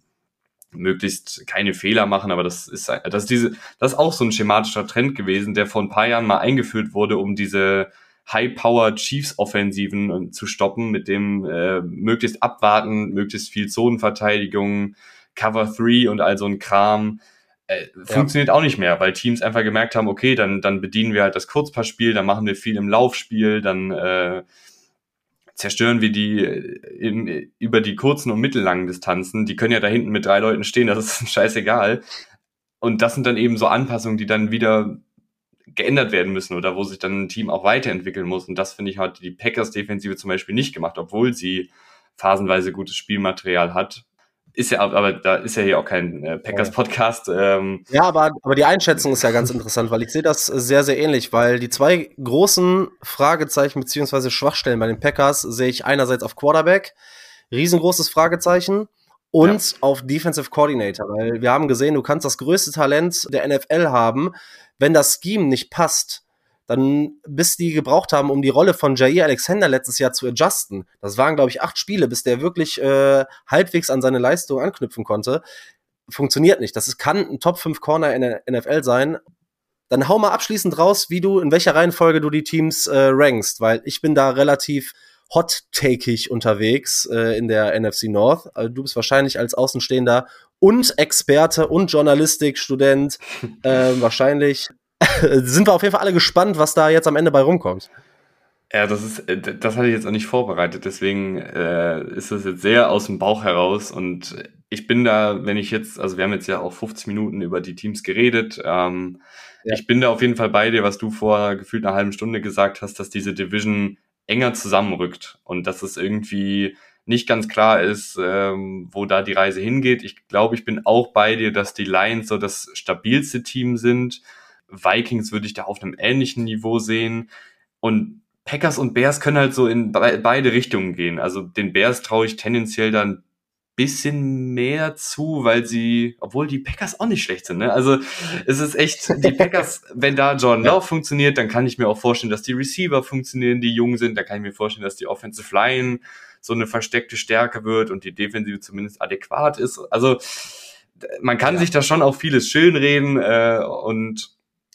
möglichst keine Fehler machen, aber das ist, das ist diese, das ist auch so ein schematischer Trend gewesen, der vor ein paar Jahren mal eingeführt wurde, um diese High-Power Chiefs-Offensiven zu stoppen, mit dem äh, möglichst abwarten, möglichst viel Zonenverteidigung, Cover 3 und all so ein Kram. Äh, funktioniert ja. auch nicht mehr, weil Teams einfach gemerkt haben, okay, dann, dann bedienen wir halt das Kurzpassspiel, dann machen wir viel im Laufspiel, dann äh, zerstören wir die äh, im, über die kurzen und mittellangen Distanzen. Die können ja da hinten mit drei Leuten stehen, das ist scheißegal. Und das sind dann eben so Anpassungen, die dann wieder geändert werden müssen oder wo sich dann ein Team auch weiterentwickeln muss. Und das finde ich hat die Packers-Defensive zum Beispiel nicht gemacht, obwohl sie phasenweise gutes Spielmaterial hat ist ja, aber da ist ja hier auch kein äh, Packers-Podcast. Ähm. Ja, aber, aber die Einschätzung ist ja ganz interessant, weil ich sehe das sehr, sehr ähnlich, weil die zwei großen Fragezeichen beziehungsweise Schwachstellen bei den Packers sehe ich einerseits auf Quarterback, riesengroßes Fragezeichen, und ja. auf Defensive Coordinator, weil wir haben gesehen, du kannst das größte Talent der NFL haben, wenn das Scheme nicht passt, dann bis die gebraucht haben, um die Rolle von Jair Alexander letztes Jahr zu adjusten. Das waren, glaube ich, acht Spiele, bis der wirklich äh, halbwegs an seine Leistung anknüpfen konnte. Funktioniert nicht. Das ist, kann ein Top 5 Corner in der NFL sein. Dann hau mal abschließend raus, wie du, in welcher Reihenfolge du die Teams äh, rankst, weil ich bin da relativ hot-takig unterwegs äh, in der NFC North. Also du bist wahrscheinlich als Außenstehender und Experte und Journalistikstudent äh, wahrscheinlich sind wir auf jeden Fall alle gespannt, was da jetzt am Ende bei rumkommt. Ja, das ist, äh, das hatte ich jetzt auch nicht vorbereitet, deswegen äh, ist das jetzt sehr aus dem Bauch heraus und ich bin da, wenn ich jetzt, also wir haben jetzt ja auch 50 Minuten über die Teams geredet, ähm, ja. ich bin da auf jeden Fall bei dir, was du vor gefühlt einer halben Stunde gesagt hast, dass diese Division enger zusammenrückt und dass es irgendwie nicht ganz klar ist, ähm, wo da die Reise hingeht. Ich glaube, ich bin auch bei dir, dass die Lions so das stabilste Team sind. Vikings würde ich da auf einem ähnlichen Niveau sehen. Und Packers und Bears können halt so in be beide Richtungen gehen. Also den Bears traue ich tendenziell dann bisschen mehr zu, weil sie, obwohl die Packers auch nicht schlecht sind, ne? Also es ist echt, die Packers, wenn da Jordan Love funktioniert, dann kann ich mir auch vorstellen, dass die Receiver funktionieren, die jung sind, dann kann ich mir vorstellen, dass die Offensive Line so eine versteckte Stärke wird und die Defensive zumindest adäquat ist. Also man kann ja. sich da schon auch vieles schönreden äh, und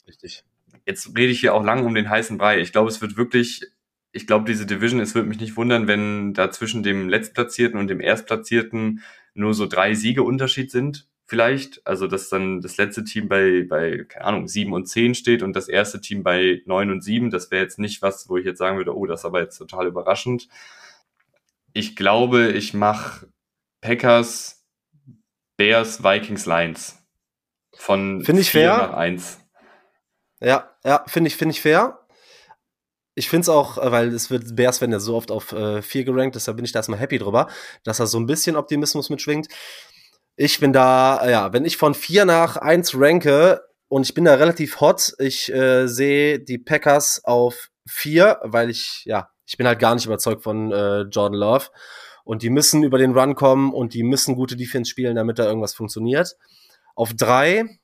Richtig jetzt rede ich hier auch lang um den heißen Brei. Ich glaube, es wird wirklich, ich glaube, diese Division, es würde mich nicht wundern, wenn da zwischen dem Letztplatzierten und dem Erstplatzierten nur so drei Siege Unterschied sind, vielleicht. Also, dass dann das letzte Team bei, bei, keine Ahnung, sieben und zehn steht und das erste Team bei neun und sieben. Das wäre jetzt nicht was, wo ich jetzt sagen würde, oh, das ist aber jetzt total überraschend. Ich glaube, ich mache Packers, Bears, Vikings, Lions. Von Finde ich fair. nach eins. Ja, ja, finde ich, finde ich fair. Ich finde es auch, äh, weil es wird, Bears werden ja so oft auf äh, 4 gerankt, deshalb bin ich da erstmal happy drüber, dass er so ein bisschen Optimismus mitschwingt. Ich bin da, äh, ja, wenn ich von 4 nach 1 ranke und ich bin da relativ hot, ich äh, sehe die Packers auf 4, weil ich, ja, ich bin halt gar nicht überzeugt von äh, Jordan Love. Und die müssen über den Run kommen und die müssen gute Defense spielen, damit da irgendwas funktioniert. Auf 3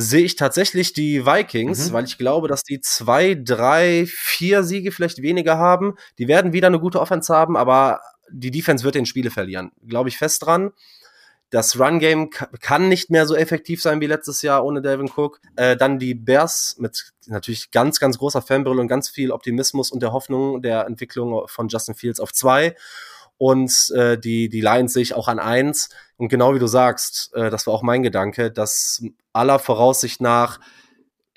sehe ich tatsächlich die Vikings, mhm. weil ich glaube, dass die zwei, drei, vier Siege vielleicht weniger haben. Die werden wieder eine gute Offense haben, aber die Defense wird den Spiele verlieren. Glaube ich fest dran. Das Run-Game kann nicht mehr so effektiv sein wie letztes Jahr ohne Devin Cook. Äh, dann die Bears mit natürlich ganz, ganz großer Fanbrille und ganz viel Optimismus und der Hoffnung der Entwicklung von Justin Fields auf zwei und äh, die, die Lions sich auch an eins. Und genau wie du sagst, äh, das war auch mein Gedanke, dass aller Voraussicht nach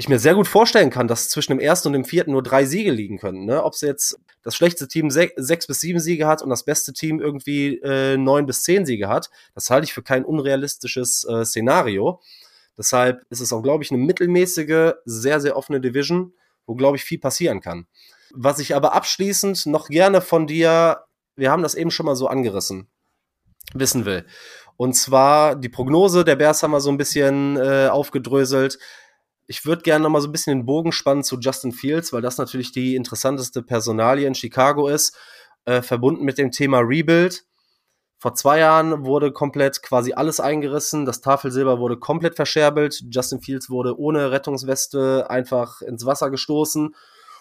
ich mir sehr gut vorstellen kann, dass zwischen dem ersten und dem vierten nur drei Siege liegen können. Ne? Ob es jetzt das schlechteste Team se sechs bis sieben Siege hat und das beste Team irgendwie äh, neun bis zehn Siege hat, das halte ich für kein unrealistisches äh, Szenario. Deshalb ist es auch, glaube ich, eine mittelmäßige, sehr, sehr offene Division, wo, glaube ich, viel passieren kann. Was ich aber abschließend noch gerne von dir wir haben das eben schon mal so angerissen, wissen will. Und zwar die Prognose der Bears haben wir so ein bisschen äh, aufgedröselt. Ich würde gerne noch mal so ein bisschen den Bogen spannen zu Justin Fields, weil das natürlich die interessanteste Personalie in Chicago ist, äh, verbunden mit dem Thema Rebuild. Vor zwei Jahren wurde komplett quasi alles eingerissen. Das Tafelsilber wurde komplett verscherbelt. Justin Fields wurde ohne Rettungsweste einfach ins Wasser gestoßen.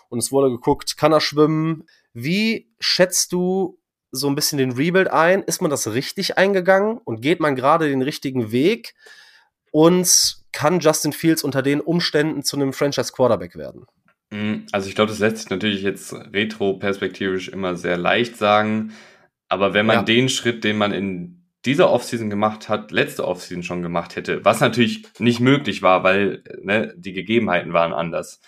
Und es wurde geguckt, kann er schwimmen? Wie schätzt du so ein bisschen den Rebuild ein? Ist man das richtig eingegangen und geht man gerade den richtigen Weg? Und kann Justin Fields unter den Umständen zu einem Franchise Quarterback werden? Mm, also ich glaube, das lässt sich natürlich jetzt retro-perspektivisch immer sehr leicht sagen. Aber wenn man ja. den Schritt, den man in dieser Offseason gemacht hat, letzte Offseason schon gemacht hätte, was natürlich nicht möglich war, weil ne, die Gegebenheiten waren anders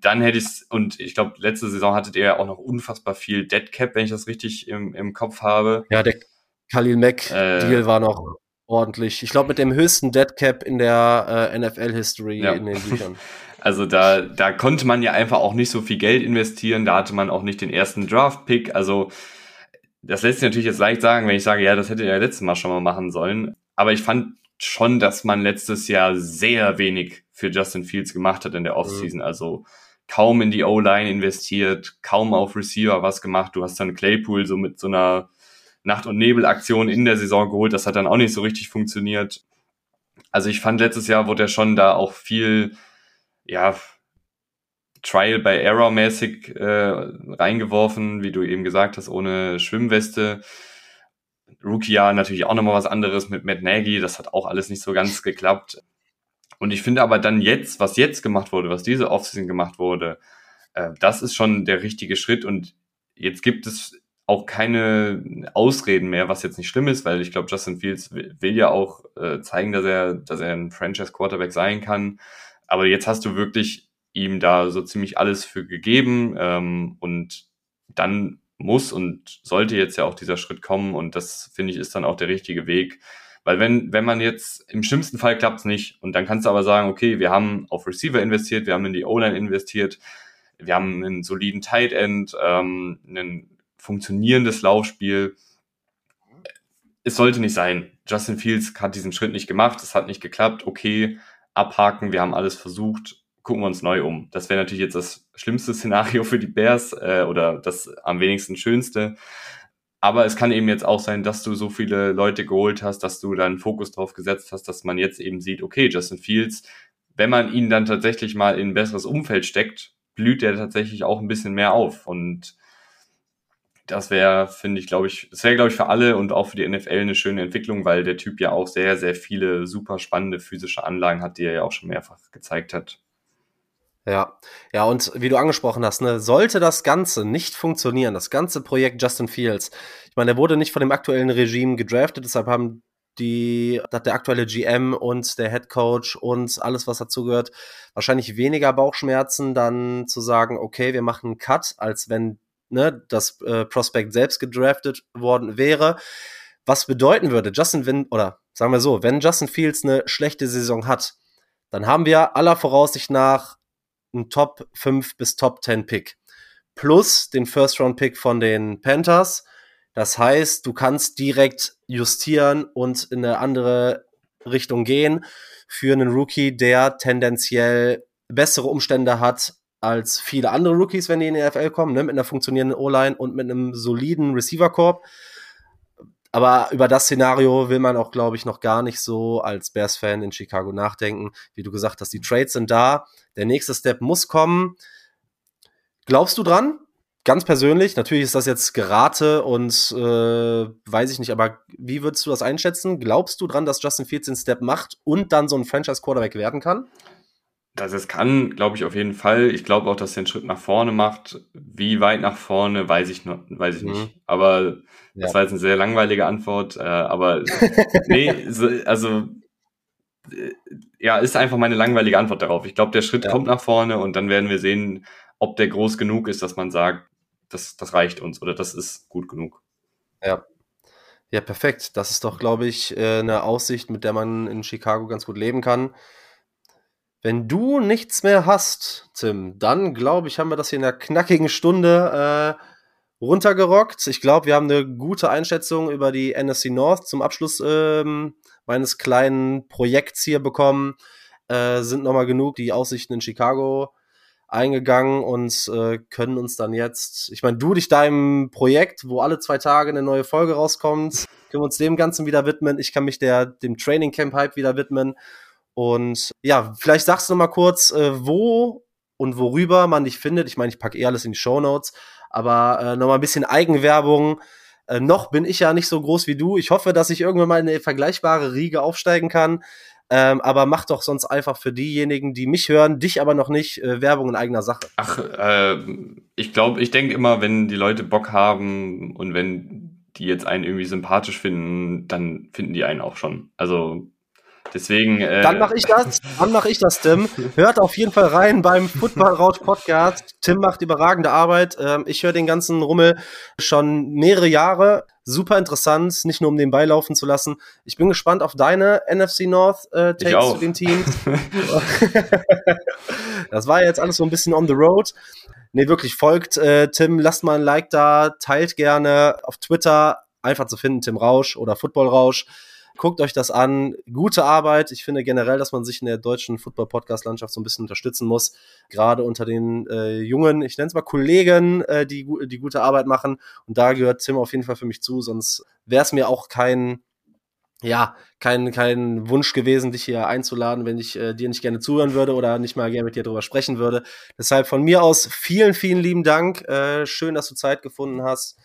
dann hätte ich es, und ich glaube, letzte Saison hattet ihr ja auch noch unfassbar viel Deadcap, wenn ich das richtig im, im Kopf habe. Ja, der Khalil Mack-Deal äh, war noch ordentlich. Ich glaube, mit dem höchsten Deadcap in der äh, NFL-History ja. in den Büchern. Also da, da konnte man ja einfach auch nicht so viel Geld investieren, da hatte man auch nicht den ersten Draft-Pick. Also das lässt sich natürlich jetzt leicht sagen, wenn ich sage, ja, das hätte ihr ja letztes Mal schon mal machen sollen. Aber ich fand schon, dass man letztes Jahr sehr wenig für Justin Fields gemacht hat in der Offseason. Mhm. Also kaum in die O-Line investiert, kaum auf Receiver was gemacht. Du hast dann Claypool so mit so einer Nacht- und Nebel-Aktion in der Saison geholt. Das hat dann auch nicht so richtig funktioniert. Also ich fand letztes Jahr wurde er schon da auch viel, ja, Trial by Error mäßig äh, reingeworfen, wie du eben gesagt hast, ohne Schwimmweste. Rookie-Jahr natürlich auch nochmal was anderes mit Matt Nagy. Das hat auch alles nicht so ganz geklappt. Und ich finde aber dann jetzt, was jetzt gemacht wurde, was diese Offseason gemacht wurde, äh, das ist schon der richtige Schritt. Und jetzt gibt es auch keine Ausreden mehr, was jetzt nicht schlimm ist, weil ich glaube, Justin Fields will, ja auch äh, zeigen, dass er, dass er ein Franchise Quarterback sein kann. Aber jetzt hast du wirklich ihm da so ziemlich alles für gegeben ähm, und dann muss und sollte jetzt ja auch dieser Schritt kommen und das finde ich ist dann auch der richtige Weg. Weil wenn, wenn man jetzt, im schlimmsten Fall klappt es nicht und dann kannst du aber sagen, okay, wir haben auf Receiver investiert, wir haben in die O-Line investiert, wir haben einen soliden Tight End, ähm, ein funktionierendes Laufspiel. Es sollte nicht sein. Justin Fields hat diesen Schritt nicht gemacht, es hat nicht geklappt, okay, abhaken, wir haben alles versucht, gucken wir uns neu um. Das wäre natürlich jetzt das schlimmste Szenario für die Bears äh, oder das am wenigsten schönste. Aber es kann eben jetzt auch sein, dass du so viele Leute geholt hast, dass du dann Fokus drauf gesetzt hast, dass man jetzt eben sieht, okay, Justin Fields, wenn man ihn dann tatsächlich mal in ein besseres Umfeld steckt, blüht er tatsächlich auch ein bisschen mehr auf. Und das wäre, finde ich, glaube ich, das wäre, glaube ich, für alle und auch für die NFL eine schöne Entwicklung, weil der Typ ja auch sehr, sehr viele super spannende physische Anlagen hat, die er ja auch schon mehrfach gezeigt hat. Ja, ja, und wie du angesprochen hast, ne, sollte das Ganze nicht funktionieren, das ganze Projekt Justin Fields, ich meine, der wurde nicht von dem aktuellen Regime gedraftet, deshalb haben die, hat der aktuelle GM und der Head Coach und alles, was dazu gehört, wahrscheinlich weniger Bauchschmerzen, dann zu sagen, okay, wir machen einen Cut, als wenn ne, das äh, Prospect selbst gedraftet worden wäre. Was bedeuten würde, Justin, wenn, oder sagen wir so, wenn Justin Fields eine schlechte Saison hat, dann haben wir aller Voraussicht nach einen Top 5 bis Top 10 Pick. Plus den First Round Pick von den Panthers. Das heißt, du kannst direkt justieren und in eine andere Richtung gehen für einen Rookie, der tendenziell bessere Umstände hat als viele andere Rookies, wenn die in die NFL kommen, ne? mit einer funktionierenden O-Line und mit einem soliden Receiver-Korb. Aber über das Szenario will man auch, glaube ich, noch gar nicht so als Bears-Fan in Chicago nachdenken. Wie du gesagt hast, die Trades sind da. Der nächste Step muss kommen. Glaubst du dran? Ganz persönlich, natürlich ist das jetzt Gerate und äh, weiß ich nicht, aber wie würdest du das einschätzen? Glaubst du dran, dass Justin Fields den Step macht und dann so ein Franchise-Quarterback werden kann? Dass es kann, glaube ich auf jeden Fall. Ich glaube auch, dass er einen Schritt nach vorne macht. Wie weit nach vorne, weiß ich noch, weiß ich mhm. nicht. Aber ja. das war jetzt eine sehr langweilige Antwort. Äh, aber nee, so, also äh, ja, ist einfach meine langweilige Antwort darauf. Ich glaube, der Schritt ja. kommt nach vorne und dann werden wir sehen, ob der groß genug ist, dass man sagt, das, das reicht uns oder das ist gut genug. Ja. Ja, perfekt. Das ist doch, glaube ich, äh, eine Aussicht, mit der man in Chicago ganz gut leben kann. Wenn du nichts mehr hast, Tim, dann glaube ich, haben wir das hier in einer knackigen Stunde äh, runtergerockt. Ich glaube, wir haben eine gute Einschätzung über die NFC North zum Abschluss ähm, meines kleinen Projekts hier bekommen. Äh, sind nochmal genug die Aussichten in Chicago eingegangen und äh, können uns dann jetzt, ich meine, du dich deinem Projekt, wo alle zwei Tage eine neue Folge rauskommt, können wir uns dem Ganzen wieder widmen. Ich kann mich der, dem Training Camp Hype wieder widmen und ja, vielleicht sagst du noch mal kurz, äh, wo und worüber man dich findet. Ich meine, ich packe eh alles in die Show Notes, aber äh, noch mal ein bisschen Eigenwerbung. Äh, noch bin ich ja nicht so groß wie du. Ich hoffe, dass ich irgendwann mal in eine vergleichbare Riege aufsteigen kann. Ähm, aber mach doch sonst einfach für diejenigen, die mich hören, dich aber noch nicht, äh, Werbung in eigener Sache. Ach, äh, ich glaube, ich denke immer, wenn die Leute Bock haben und wenn die jetzt einen irgendwie sympathisch finden, dann finden die einen auch schon. Also Deswegen. Äh, dann mache ich das. Dann mache ich das, Tim. Hört auf jeden Fall rein beim Football Rausch Podcast. Tim macht überragende Arbeit. Ähm, ich höre den ganzen Rummel schon mehrere Jahre. Super interessant, nicht nur um den Beilaufen zu lassen. Ich bin gespannt auf deine NFC North äh, Takes zu den Teams. das war jetzt alles so ein bisschen on the road. Nee, wirklich, folgt äh, Tim, lasst mal ein Like da, teilt gerne auf Twitter, einfach zu finden, Tim Rausch oder Football Rausch. Guckt euch das an. Gute Arbeit. Ich finde generell, dass man sich in der deutschen Football-Podcast-Landschaft so ein bisschen unterstützen muss. Gerade unter den äh, jungen, ich nenne es mal Kollegen, äh, die, die gute Arbeit machen. Und da gehört Tim auf jeden Fall für mich zu. Sonst wäre es mir auch kein, ja, kein, kein Wunsch gewesen, dich hier einzuladen, wenn ich äh, dir nicht gerne zuhören würde oder nicht mal gerne mit dir drüber sprechen würde. Deshalb von mir aus vielen, vielen lieben Dank. Äh, schön, dass du Zeit gefunden hast.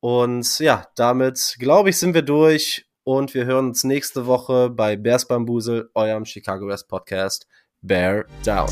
Und ja, damit glaube ich, sind wir durch und wir hören uns nächste Woche bei Bears Bambusel, eurem Chicago West Podcast. Bear Down.